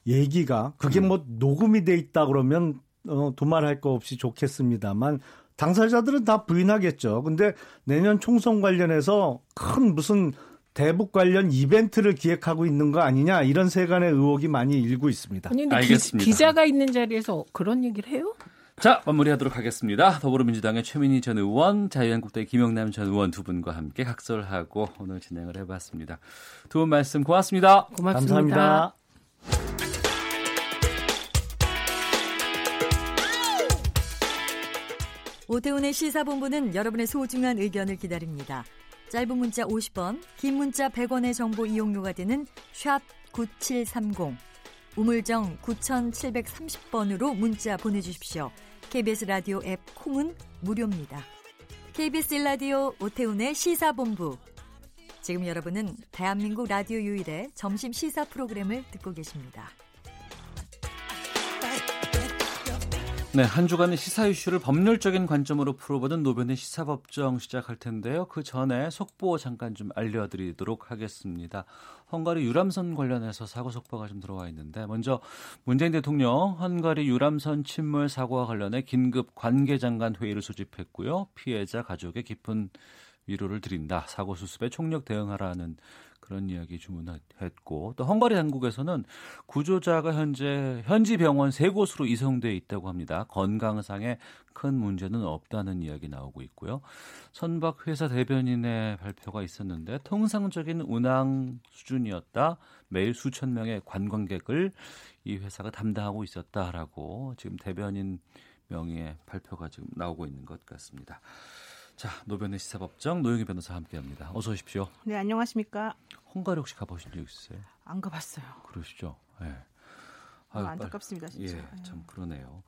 얘기가 그게 음. 뭐 녹음이 돼 있다 그러면 어, 두말할 거 없이 좋겠습니다만 당사자들은 다 부인하겠죠. 근데 내년 총선 관련해서 큰 무슨 대북 관련 이벤트를 기획하고 있는 거 아니냐 이런 세간의 의혹이 많이 일고 있습니다. 아니 근데 알겠습니다. 기, 기자가 있는 자리에서 그런 얘기를 해요? 자, 마무리하도록 하겠습니다. 더불어민주당의 최민희 전 의원, 자유한국당의 김영남 전 의원 두 분과 함께 각설하고 오늘 진행을 해봤습니다. 두 분 말씀 고맙습니다. 고맙습니다. 감사합니다. 오태훈의 시사본부는 여러분의 소중한 의견을 기다립니다. 짧은 문자 50원, 긴 문자 100원의 정보 이용료가 되는 샵 9730, 우물정 9730번으로 문자 보내주십시오. KBS 라디오 앱 콩은 무료입니다. KBS 라디오 오태훈의 시사본부. 지금 여러분은 대한민국 라디오 유일의 점심 시사 프로그램을 듣고 계십니다. 네, 한 주간의 시사 이슈를 법률적인 관점으로 풀어보는 노변의 시사법정 시작할 텐데요. 그 전에 속보 잠깐 좀 알려드리도록 하겠습니다. 헝가리 유람선 관련해서 사고 속보가 좀 들어와 있는데 먼저 문재인 대통령 헝가리 유람선 침몰 사고와 관련해 긴급 관계장관 회의를 소집했고요. 피해자 가족에 깊은 위로를 드린다. 사고 수습에 총력 대응하라는 그런 이야기 주문했고 또 헝가리 당국에서는 구조자가 현재 현지 병원 세 곳으로 이송돼 있다고 합니다. 건강상에 큰 문제는 없다는 이야기 나오고 있고요. 선박 회사 대변인의 발표가 있었는데 통상적인 운항 수준이었다. 매일 수천 명의 관광객을 이 회사가 담당하고 있었다라고 지금 대변인 명의의 발표가 지금 나오고 있는 것 같습니다. 자, 노변의 시사법정 노영희 변호사와 함께합니다. 어서 오십시오. 네, 안녕하십니까. 헝가리 혹시 가보신 적 있으세요? 안 가봤어요. 그러시죠. 예. 네. 아유, 안타깝습니다, 진짜. 예, 참 그러네요.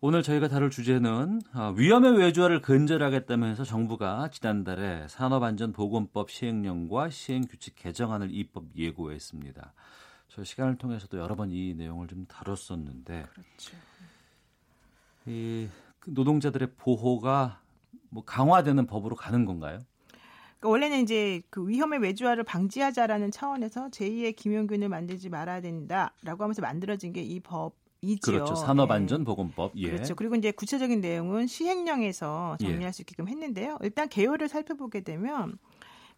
오늘 저희가 다룰 주제는 아, 위험의 외주화를 근절하겠다면서 정부가 지난달에 산업안전보건법 시행령과 시행규칙 개정안을 입법 예고했습니다. 저 시간을 통해서도 여러 번 이 내용을 좀 다뤘었는데, 그렇죠. 이그 노동자들의 보호가 뭐 강화되는 법으로 가는 건가요? 그러니까 원래는 이제 그 위험의 외주화를 방지하자라는 차원에서 제2의 김용균을 만들지 말아야 된다라고 하면서 만들어진 게 이 법이죠. 그렇죠. 산업안전보건법. 예. 그렇죠. 그리고 이제 구체적인 내용은 시행령에서 정리할 예. 수 있게끔 했는데요. 일단 개요를 살펴보게 되면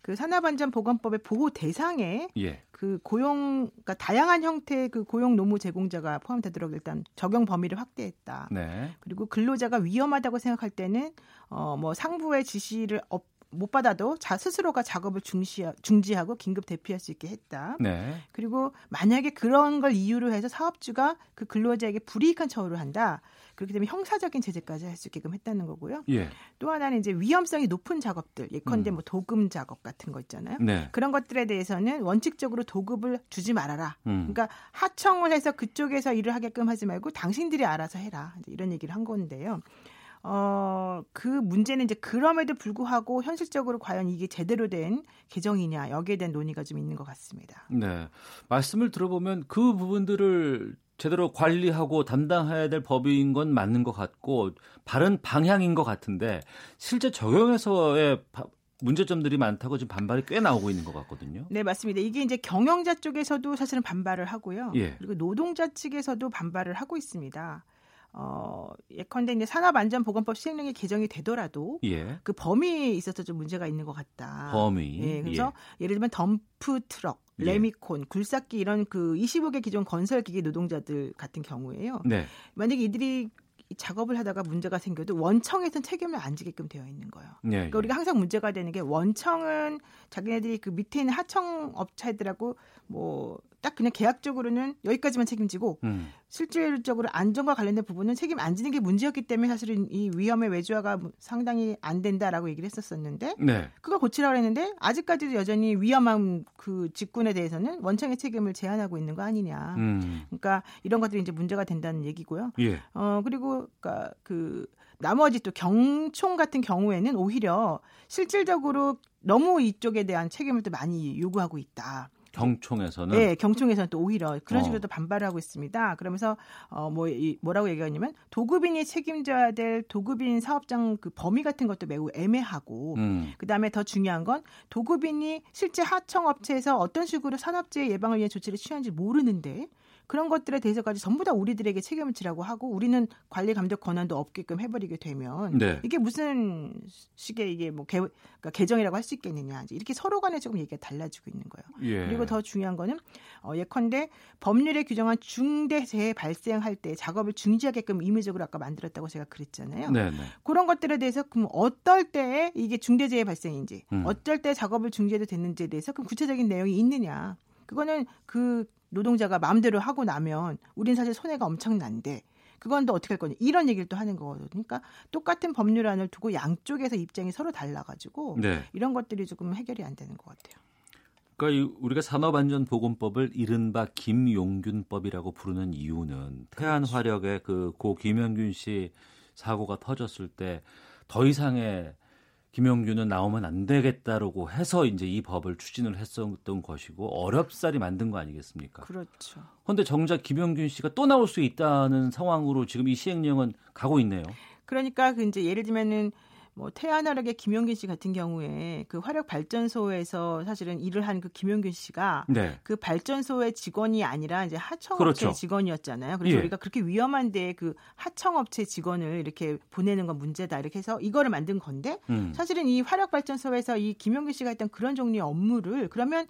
그 산업안전보건법의 보호 대상에 예. 그 고용 그러니까 다양한 형태의 그 고용 노무 제공자가 포함되도록 일단 적용 범위를 확대했다. 네. 그리고 근로자가 위험하다고 생각할 때는 어뭐 상부의 지시를 업, 못 받아도 자 스스로가 작업을 중시, 중지하고 긴급 대피할 수 있게 했다. 네. 그리고 만약에 그런 걸 이유로 해서 사업주가 그 근로자에게 불이익한 처우를 한다. 그렇기 때문에 형사적인 제재까지 할 수 있게끔 했다는 거고요. 예. 또 하나는 이제 위험성이 높은 작업들, 예컨대 음. 뭐 도금 작업 같은 거 있잖아요. 네. 그런 것들에 대해서는 원칙적으로 도급을 주지 말아라. 음. 그러니까 하청을 해서 그쪽에서 일을 하게끔 하지 말고 당신들이 알아서 해라. 이런 얘기를 한 건데요. 어, 그 문제는 이제 그럼에도 불구하고 현실적으로 과연 이게 제대로 된 개정이냐 여기에 대한 논의가 좀 있는 것 같습니다. 네. 말씀을 들어보면 그 부분들을 제대로 관리하고 담당해야 될 법인 건 맞는 것 같고 바른 방향인 것 같은데 실제 적용에서의 바, 문제점들이 많다고 지금 반발이 꽤 나오고 있는 것 같거든요. 네, 맞습니다. 이게 이제 경영자 쪽에서도 사실은 반발을 하고요. 예. 그리고 노동자 측에서도 반발을 하고 있습니다. 어, 예컨대 이제 산업안전보건법 시행령이 개정이 되더라도 예. 그 범위에 있어서 좀 문제가 있는 것 같다. 범위. 예, 그래서 예. 를 들면 덤프 트럭, 예. 레미콘, 굴삭기 이런 그 25개 기존 건설 기계 노동자들 같은 경우에요. 네. 만약에 이들이 이 작업을 하다가 문제가 생겨도 원청에선 책임을 안 지게끔 되어 있는 거예요. 예, 그러니까 우리가 항상 문제가 되는 게 원청은 자기네들이 그 밑에 있는 하청 업체들하고 뭐 딱 그냥 계약적으로는 여기까지만 책임지고 음. 실질적으로 안전과 관련된 부분은 책임 안 지는 게 문제였기 때문에 사실은 이 위험의 외주화가 상당히 안 된다라고 얘기를 했었었는데 네. 그걸 고치라고 했는데 아직까지도 여전히 위험한 그 직군에 대해서는 원청의 책임을 제한하고 있는 거 아니냐. 음. 그러니까 이런 것들이 이제 문제가 된다는 얘기고요. 예. 어 그리고 그러니까 그 나머지 또 경총 같은 경우에는 오히려 실질적으로 너무 이쪽에 대한 책임을 또 많이 요구하고 있다. 경총에서는 네, 경총에서는 또 오히려 그런 어. 식으로 또 반발을 하고 있습니다. 그러면서 어뭐 뭐라고 얘기하냐면 도급인이 책임져야 될 도급인 사업장 그 범위 같은 것도 매우 애매하고 음. 그다음에 더 중요한 건 도급인이 실제 하청 업체에서 어떤 식으로 산업재해 예방을 위한 조치를 취하는지 모르는데 그런 것들에 대해서까지 전부 다 우리들에게 책임을 지라고 하고 우리는 관리 감독 권한도 없게끔 해버리게 되면 네. 이게 무슨 식의 이게 뭐 개, 그러니까 개정이라고 할 수 있겠느냐 이제 이렇게 서로 간에 조금 얘기가 달라지고 있는 거예요. 예. 그리고 더 중요한 거는 어, 예컨대 법률에 규정한 중대 재해 발생할 때 작업을 중지하게끔 임의적으로 아까 만들었다고 제가 그랬잖아요. 네, 네. 그런 것들에 대해서 그럼 어떨 때에 이게 중대 재해 발생인지 음. 어쩔 때 작업을 중지해도 됐는지에 대해서 그럼 구체적인 내용이 있느냐. 그거는 그 노동자가 마음대로 하고 나면 우린 사실 손해가 엄청난데 그건 또 어떻게 할 거냐 이런 얘기를 또 하는 거거든요. 그러니까 똑같은 법률안을 두고 양쪽에서 입장이 서로 달라가지고 네. 이런 것들이 조금 해결이 안 되는 것 같아요. 그러니까 이 우리가 산업안전보건법을 이른바 김용균법이라고 부르는 이유는 태안 화력의 그 고 김영균 씨 사고가 터졌을 때 더 이상의 김용규는 나오면 안 되겠다라고 해서 이제 이 법을 추진을 했었던 것이고 어렵사리 만든 거 아니겠습니까? 그렇죠. 그런데 정작 김용균 씨가 또 나올 수 있다는 상황으로 지금 이 시행령은 가고 있네요. 그러니까 그 이제 예를 들면은 뭐 태아나락의 김용균 씨 같은 경우에 그 화력 발전소에서 사실은 일을 한 그 김용균 씨가 네. 그 발전소의 직원이 아니라 이제 하청업체 그렇죠. 직원이었잖아요. 그래서 예. 우리가 그렇게 위험한데 그 하청업체 직원을 이렇게 보내는 건 문제다 이렇게 해서 이거를 만든 건데 음. 사실은 이 화력 발전소에서 이 김용균 씨가 했던 그런 종류의 업무를 그러면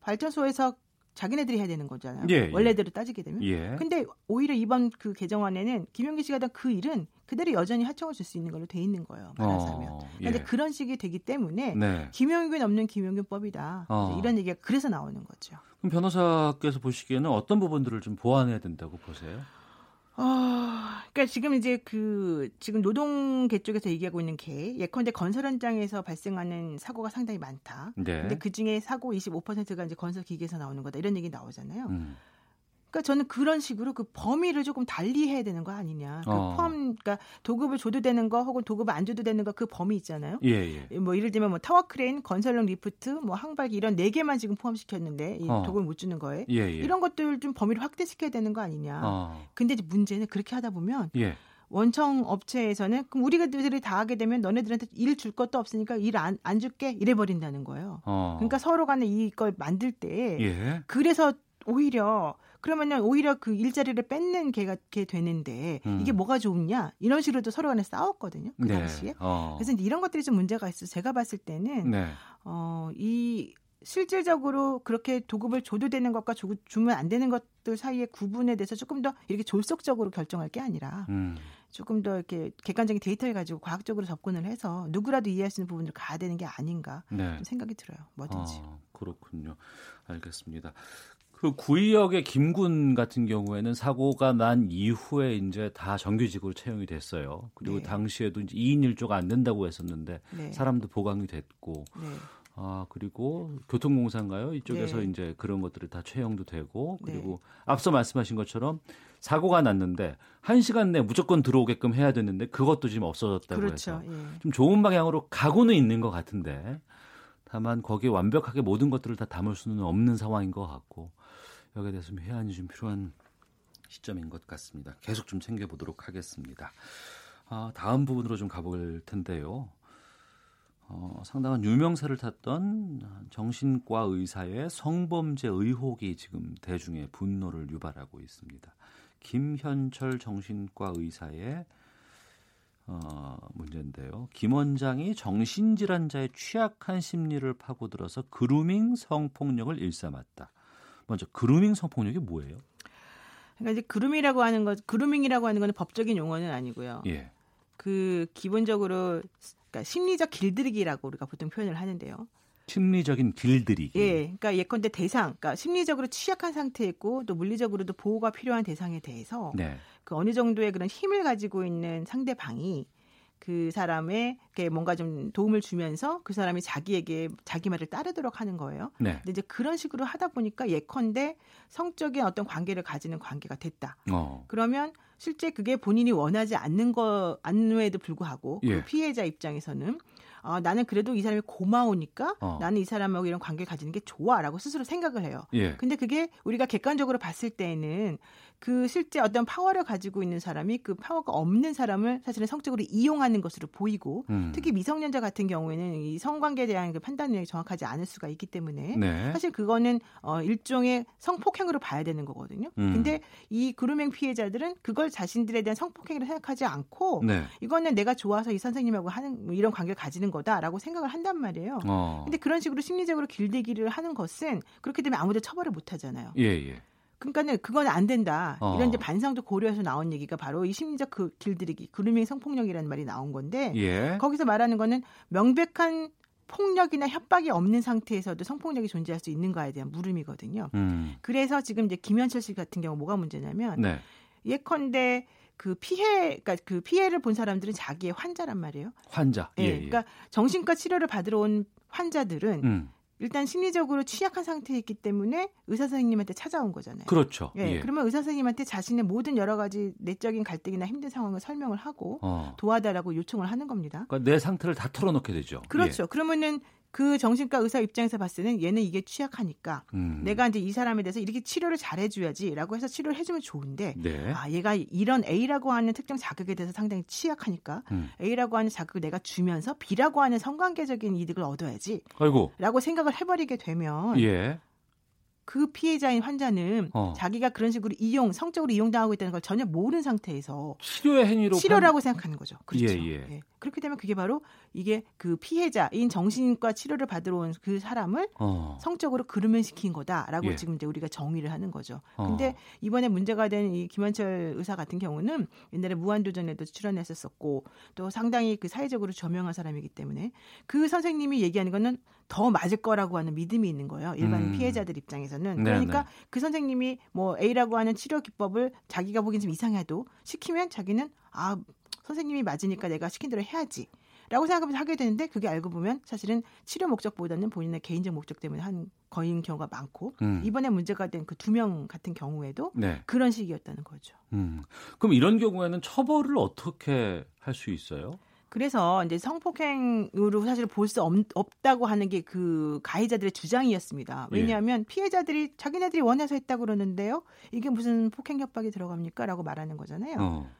발전소에서 자기네들이 해야 되는 거잖아요. 예, 예. 원래대로 따지게 되면. 예. 근데 오히려 이번 그 개정안에는 김용기 씨가 했던 그 일은 그대로 여전히 하청을 줄 수 있는 걸로 돼 있는 거예요. 말하자면. 어, 그런데 예. 그런 식이 되기 때문에 네. 김용균 없는 김용균법이다. 어. 이런 얘기가 그래서 나오는 거죠. 그럼 변호사께서 보시기에는 어떤 부분들을 좀 보완해야 된다고 보세요? 어, 그러니까 지금 이제 그 지금 노동계 쪽에서 얘기하고 있는 게 예컨대 건설 현장에서 발생하는 사고가 상당히 많다. 네. 근데 그 중에 사고 25%가 이제 건설 기계에서 나오는 거다. 이런 얘기 나오잖아요. 음. 그러니까 저는 그런 식으로 그 범위를 조금 달리 해야 되는 거 아니냐. 그 어. 포함, 그러니까 도급을 줘도 되는 거 혹은 도급을 안 줘도 되는 거 그 범위 있잖아요. 예, 예. 뭐 예를 들면 뭐 타워 크레인, 건설용 리프트, 뭐 항발기 이런 네 개만 지금 포함시켰는데 이 어. 도급을 못 주는 거에 예, 예. 이런 것들 좀 범위를 확대시켜야 되는 거 아니냐. 어. 근데 이제 문제는 그렇게 하다 보면 예. 원청 업체에서는 그럼 우리들이 다 하게 되면 너네들한테 일 줄 것도 없으니까 일 안 안 줄게 이래 버린다는 거예요. 어. 그러니까 서로 간에 이걸 만들 때 예. 그래서 오히려 그러면은 오히려 그 일자리를 뺏는 개가 게 되는데 음. 이게 뭐가 좋냐 이런 식으로도 서로 간에 싸웠거든요 그 네. 당시에 어. 그래서 이런 것들이 좀 문제가 있어 서 제가 봤을 때는 네. 어이 실질적으로 그렇게 도급을 줘도 되는 것과 주, 주면 안 되는 것들 사이의 구분에 대해서 조금 더 이렇게 졸속적으로 결정할 게 아니라 음. 조금 더 이렇게 객관적인 데이터를 가지고 과학적으로 접근을 해서 누구라도 이해할 수 있는 부분을 가야 되는 게 아닌가 네. 좀 생각이 들어요. 뭐든지. 아, 그렇군요. 알겠습니다. 그 구의역의 김군 같은 경우에는 사고가 난 이후에 이제 다 정규직으로 채용이 됐어요. 그리고 네. 당시에도 이제 2인 1조가 안 된다고 했었는데 네. 사람도 보강이 됐고 네. 아 그리고 교통공사인가요? 이쪽에서 네. 이제 그런 것들이 다 채용도 되고 네. 그리고 앞서 말씀하신 것처럼 사고가 났는데 한 시간 내에 무조건 들어오게끔 해야 되는데 그것도 지금 없어졌다고 그렇죠. 해서 예. 좀 좋은 방향으로 가고는 있는 것 같은데 다만 거기에 완벽하게 모든 것들을 다 담을 수는 없는 상황인 것 같고 여기에 대해서 좀 해안이 좀 필요한 시점인 것 같습니다. 계속 좀 챙겨보도록 하겠습니다. 아, 다음 부분으로 좀 가볼 텐데요. 어, 상당한 유명세를 탔던 정신과 의사의 성범죄 의혹이 지금 대중의 분노를 유발하고 있습니다. 김현철 정신과 의사의 어, 문제인데요. 김 원장이 정신질환자의 취약한 심리를 파고들어서 그루밍 성폭력을 일삼았다. 먼저 그루밍 성폭력이 뭐예요? 그러니까 이제 그루밍이라고 하는 것, 그루밍이라고 하는 건 법적인 용어는 아니고요. 예. 그 기본적으로 그러니까 심리적 길들이기라고 우리가 보통 표현을 하는데요. 심리적인 길들이기. 예, 그러니까 예컨대 대상, 그러니까 심리적으로 취약한 상태였고 또 물리적으로도 보호가 필요한 대상에 대해서 네. 그 어느 정도의 그런 힘을 가지고 있는 상대방이 그 사람에게 뭔가 좀 도움을 주면서 그 사람이 자기에게 자기 말을 따르도록 하는 거예요. 네. 근데 이제 그런 식으로 하다 보니까 예컨대 성적인 어떤 관계를 가지는 관계가 됐다. 어. 그러면 실제 그게 본인이 원하지 않는 거 않음에도 불구하고 예. 그 피해자 입장에서는 아, 나는 그래도 이 사람이 고마우니까 어. 나는 이 사람하고 이런 관계 를 가지는 게 좋아라고 스스로 생각을 해요. 예. 근데 그게 우리가 객관적으로 봤을 때에는 그 실제 어떤 파워를 가지고 있는 사람이 그 파워가 없는 사람을 사실은 성적으로 이용하는 것으로 보이고 음. 특히 미성년자 같은 경우에는 이 성관계에 대한 그 판단력이 정확하지 않을 수가 있기 때문에 네. 사실 그거는 어 일종의 성폭행으로 봐야 되는 거거든요. 음. 근데 이 그루밍 피해자들은 그걸 자신들에 대한 성폭행으로 생각하지 않고 네. 이거는 내가 좋아서 이 선생님하고 하는 뭐 이런 관계를 가지는 거다라고 생각을 한단 말이에요. 어. 근데 그런 식으로 심리적으로 길들기를 하는 것은 그렇게 되면 아무도 처벌을 못 하잖아요. 예, 예. 그러니까는 그건 안 된다. 어. 이런 이제 반성도 고려해서 나온 얘기가 바로 이 심리적 그 길들이기, 그루밍 성폭력이라는 말이 나온 건데 예. 거기서 말하는 거는 명백한 폭력이나 협박이 없는 상태에서도 성폭력이 존재할 수 있는가에 대한 물음이거든요. 음. 그래서 지금 이제 김현철 씨 같은 경우 뭐가 문제냐면 네. 예컨대 그 피해, 그러니까 그 피해를 본 사람들은 자기의 환자란 말이에요. 환자. 예, 예, 예. 그러니까 정신과 치료를 받으러 온 환자들은 음. 일단 심리적으로 취약한 상태에 있기 때문에 의사 선생님한테 찾아온 거잖아요. 그렇죠. 예, 예. 그러면 의사 선생님한테 자신의 모든 여러 가지 내적인 갈등이나 힘든 상황을 설명을 하고 어. 도와달라고 요청을 하는 겁니다. 그러니까 내 상태를 다 털어놓게 되죠. 그렇죠. 그러면은 그 정신과 의사 입장에서 봤을 때는 얘는 이게 취약하니까 예. 음. 내가 이제 이 사람에 대해서 이렇게 치료를 잘 해줘야지라고 해서 치료를 해주면 좋은데 네. 아 얘가 이런 A라고 하는 특정 자극에 대해서 상당히 취약하니까 음. A라고 하는 자극을 내가 주면서 B라고 하는 성관계적인 이득을 얻어야지. 아이고. 라고 생각을 해버리게 되면 예. 그 피해자인 환자는 어. 자기가 그런 식으로 이용 성적으로 이용당하고 있다는 걸 전혀 모르는 상태에서 치료의 행위로 치료라고 생각하는 거죠. 그렇죠. 예, 예. 그렇게 되면 그게 바로 이게 그 피해자인 정신과 치료를 받으러 온 그 사람을 어. 성적으로 그르면 시킨 거다라고 예. 지금 이제 우리가 정의를 하는 거죠. 어. 근데 이번에 문제가 된 이 김한철 의사 같은 경우는 옛날에 무한도전에도 출연했었었고 또 상당히 그 사회적으로 저명한 사람이기 때문에 그 선생님이 얘기하는 거는 더 맞을 거라고 하는 믿음이 있는 거예요. 일반 음. 피해자들 입장에서는. 네, 그러니까 네. 그 선생님이 뭐 A라고 하는 치료 기법을 자기가 보기엔 좀 이상해도 시키면 자기는 아 선생님이 맞으니까 내가 시킨 대로 해야지. 라고 생각하면서 하게 되는데 그게 알고 보면 사실은 치료 목적보다는 본인의 개인적 목적 때문에 한 거인 경우가 많고 음. 이번에 문제가 된 그 두 명 같은 경우에도 네. 그런 식이었다는 거죠. 음. 그럼 이런 경우에는 처벌을 어떻게 할 수 있어요? 그래서 이제 성폭행으로 사실 볼 수 없다고 하는 게 그 가해자들의 주장이었습니다. 예. 왜냐하면 피해자들이 자기네들이 원해서 했다고 그러는데요. 이게 무슨 폭행 협박이 들어갑니까? 라고 말하는 거잖아요. 어.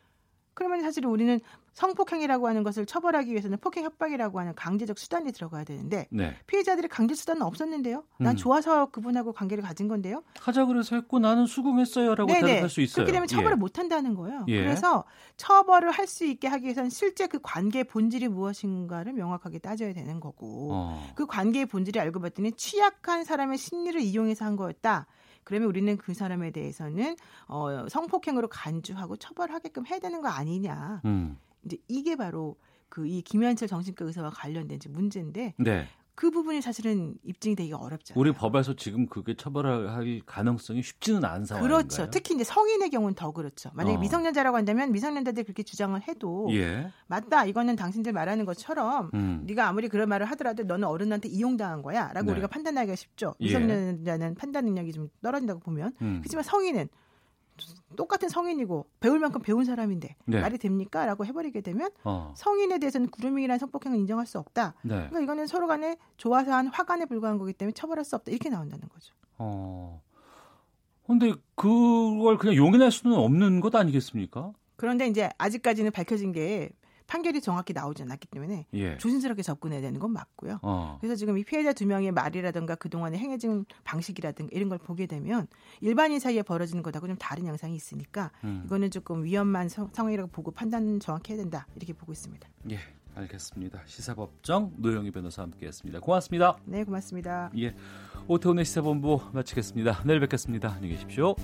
그러면 사실 우리는 성폭행이라고 하는 것을 처벌하기 위해서는 폭행 협박이라고 하는 강제적 수단이 들어가야 되는데 네. 피해자들의 강제 수단은 없었는데요. 난 음. 좋아서 그분하고 관계를 가진 건데요. 하자 그래서 했고 나는 수긍했어요라고 네네. 대답할 수 있어요. 그렇게 되면 처벌을 예. 못 한다는 거예요. 예. 그래서 처벌을 할 수 있게 하기 위해서는 실제 그 관계의 본질이 무엇인가를 명확하게 따져야 되는 거고 어. 그 관계의 본질이 알고 봤더니 취약한 사람의 심리를 이용해서 한 거였다. 그러면 우리는 그 사람에 대해서는 어, 성폭행으로 간주하고 처벌하게끔 해야 되는 거 아니냐. 음. 이제 이게 바로 그 이 김현철 정신과 의사와 관련된 문제인데 네. 그 부분이 사실은 입증이 되기가 어렵잖아요. 우리 법에서 지금 그게 처벌할 가능성이 쉽지는 않은 상황인가요? 그렇죠. 특히 이제 성인의 경우는 더 그렇죠. 만약에 어. 미성년자라고 한다면 미성년자들이 그렇게 주장을 해도 예. 맞다. 이거는 당신들 말하는 것처럼 음. 네가 아무리 그런 말을 하더라도 너는 어른한테 이용당한 거야라고 네. 우리가 판단하기가 쉽죠. 예. 미성년자는 판단 능력이 좀 떨어진다고 보면 음. 그렇지만 성인은 똑같은 성인이고 배울 만큼 배운 사람인데 네. 말이 됩니까?라고 해버리게 되면 어. 성인에 대해서는 구루밍이라는 성폭행을 인정할 수 없다. 네. 그러니까 이거는 서로 간에 좋아서 한 화간에 불과한 거기 때문에 처벌할 수 없다. 이렇게 나온다는 거죠. 어. 근데 그걸 그냥 용인할 수는 없는 것 아니겠습니까? 그런데 이제 아직까지는 밝혀진 게 판결이 정확히 나오지 않았기 때문에 예. 조심스럽게 접근해야 되는 건 맞고요. 어. 그래서 지금 이 피해자 두 명의 말이라든가 그동안의 행해진 방식이라든가 이런 걸 보게 되면 일반인 사이에 벌어지는 것하고 좀 다른 양상이 있으니까 음. 이거는 조금 위험한 성- 상황이라고 보고 판단 정확히 해야 된다 이렇게 보고 있습니다. 예, 알겠습니다. 시사법정 노영희 변호사 함께했습니다. 고맙습니다. 네, 고맙습니다. 예, 오태훈의 시사본부 마치겠습니다. 내일 뵙겠습니다. 안녕히 계십시오.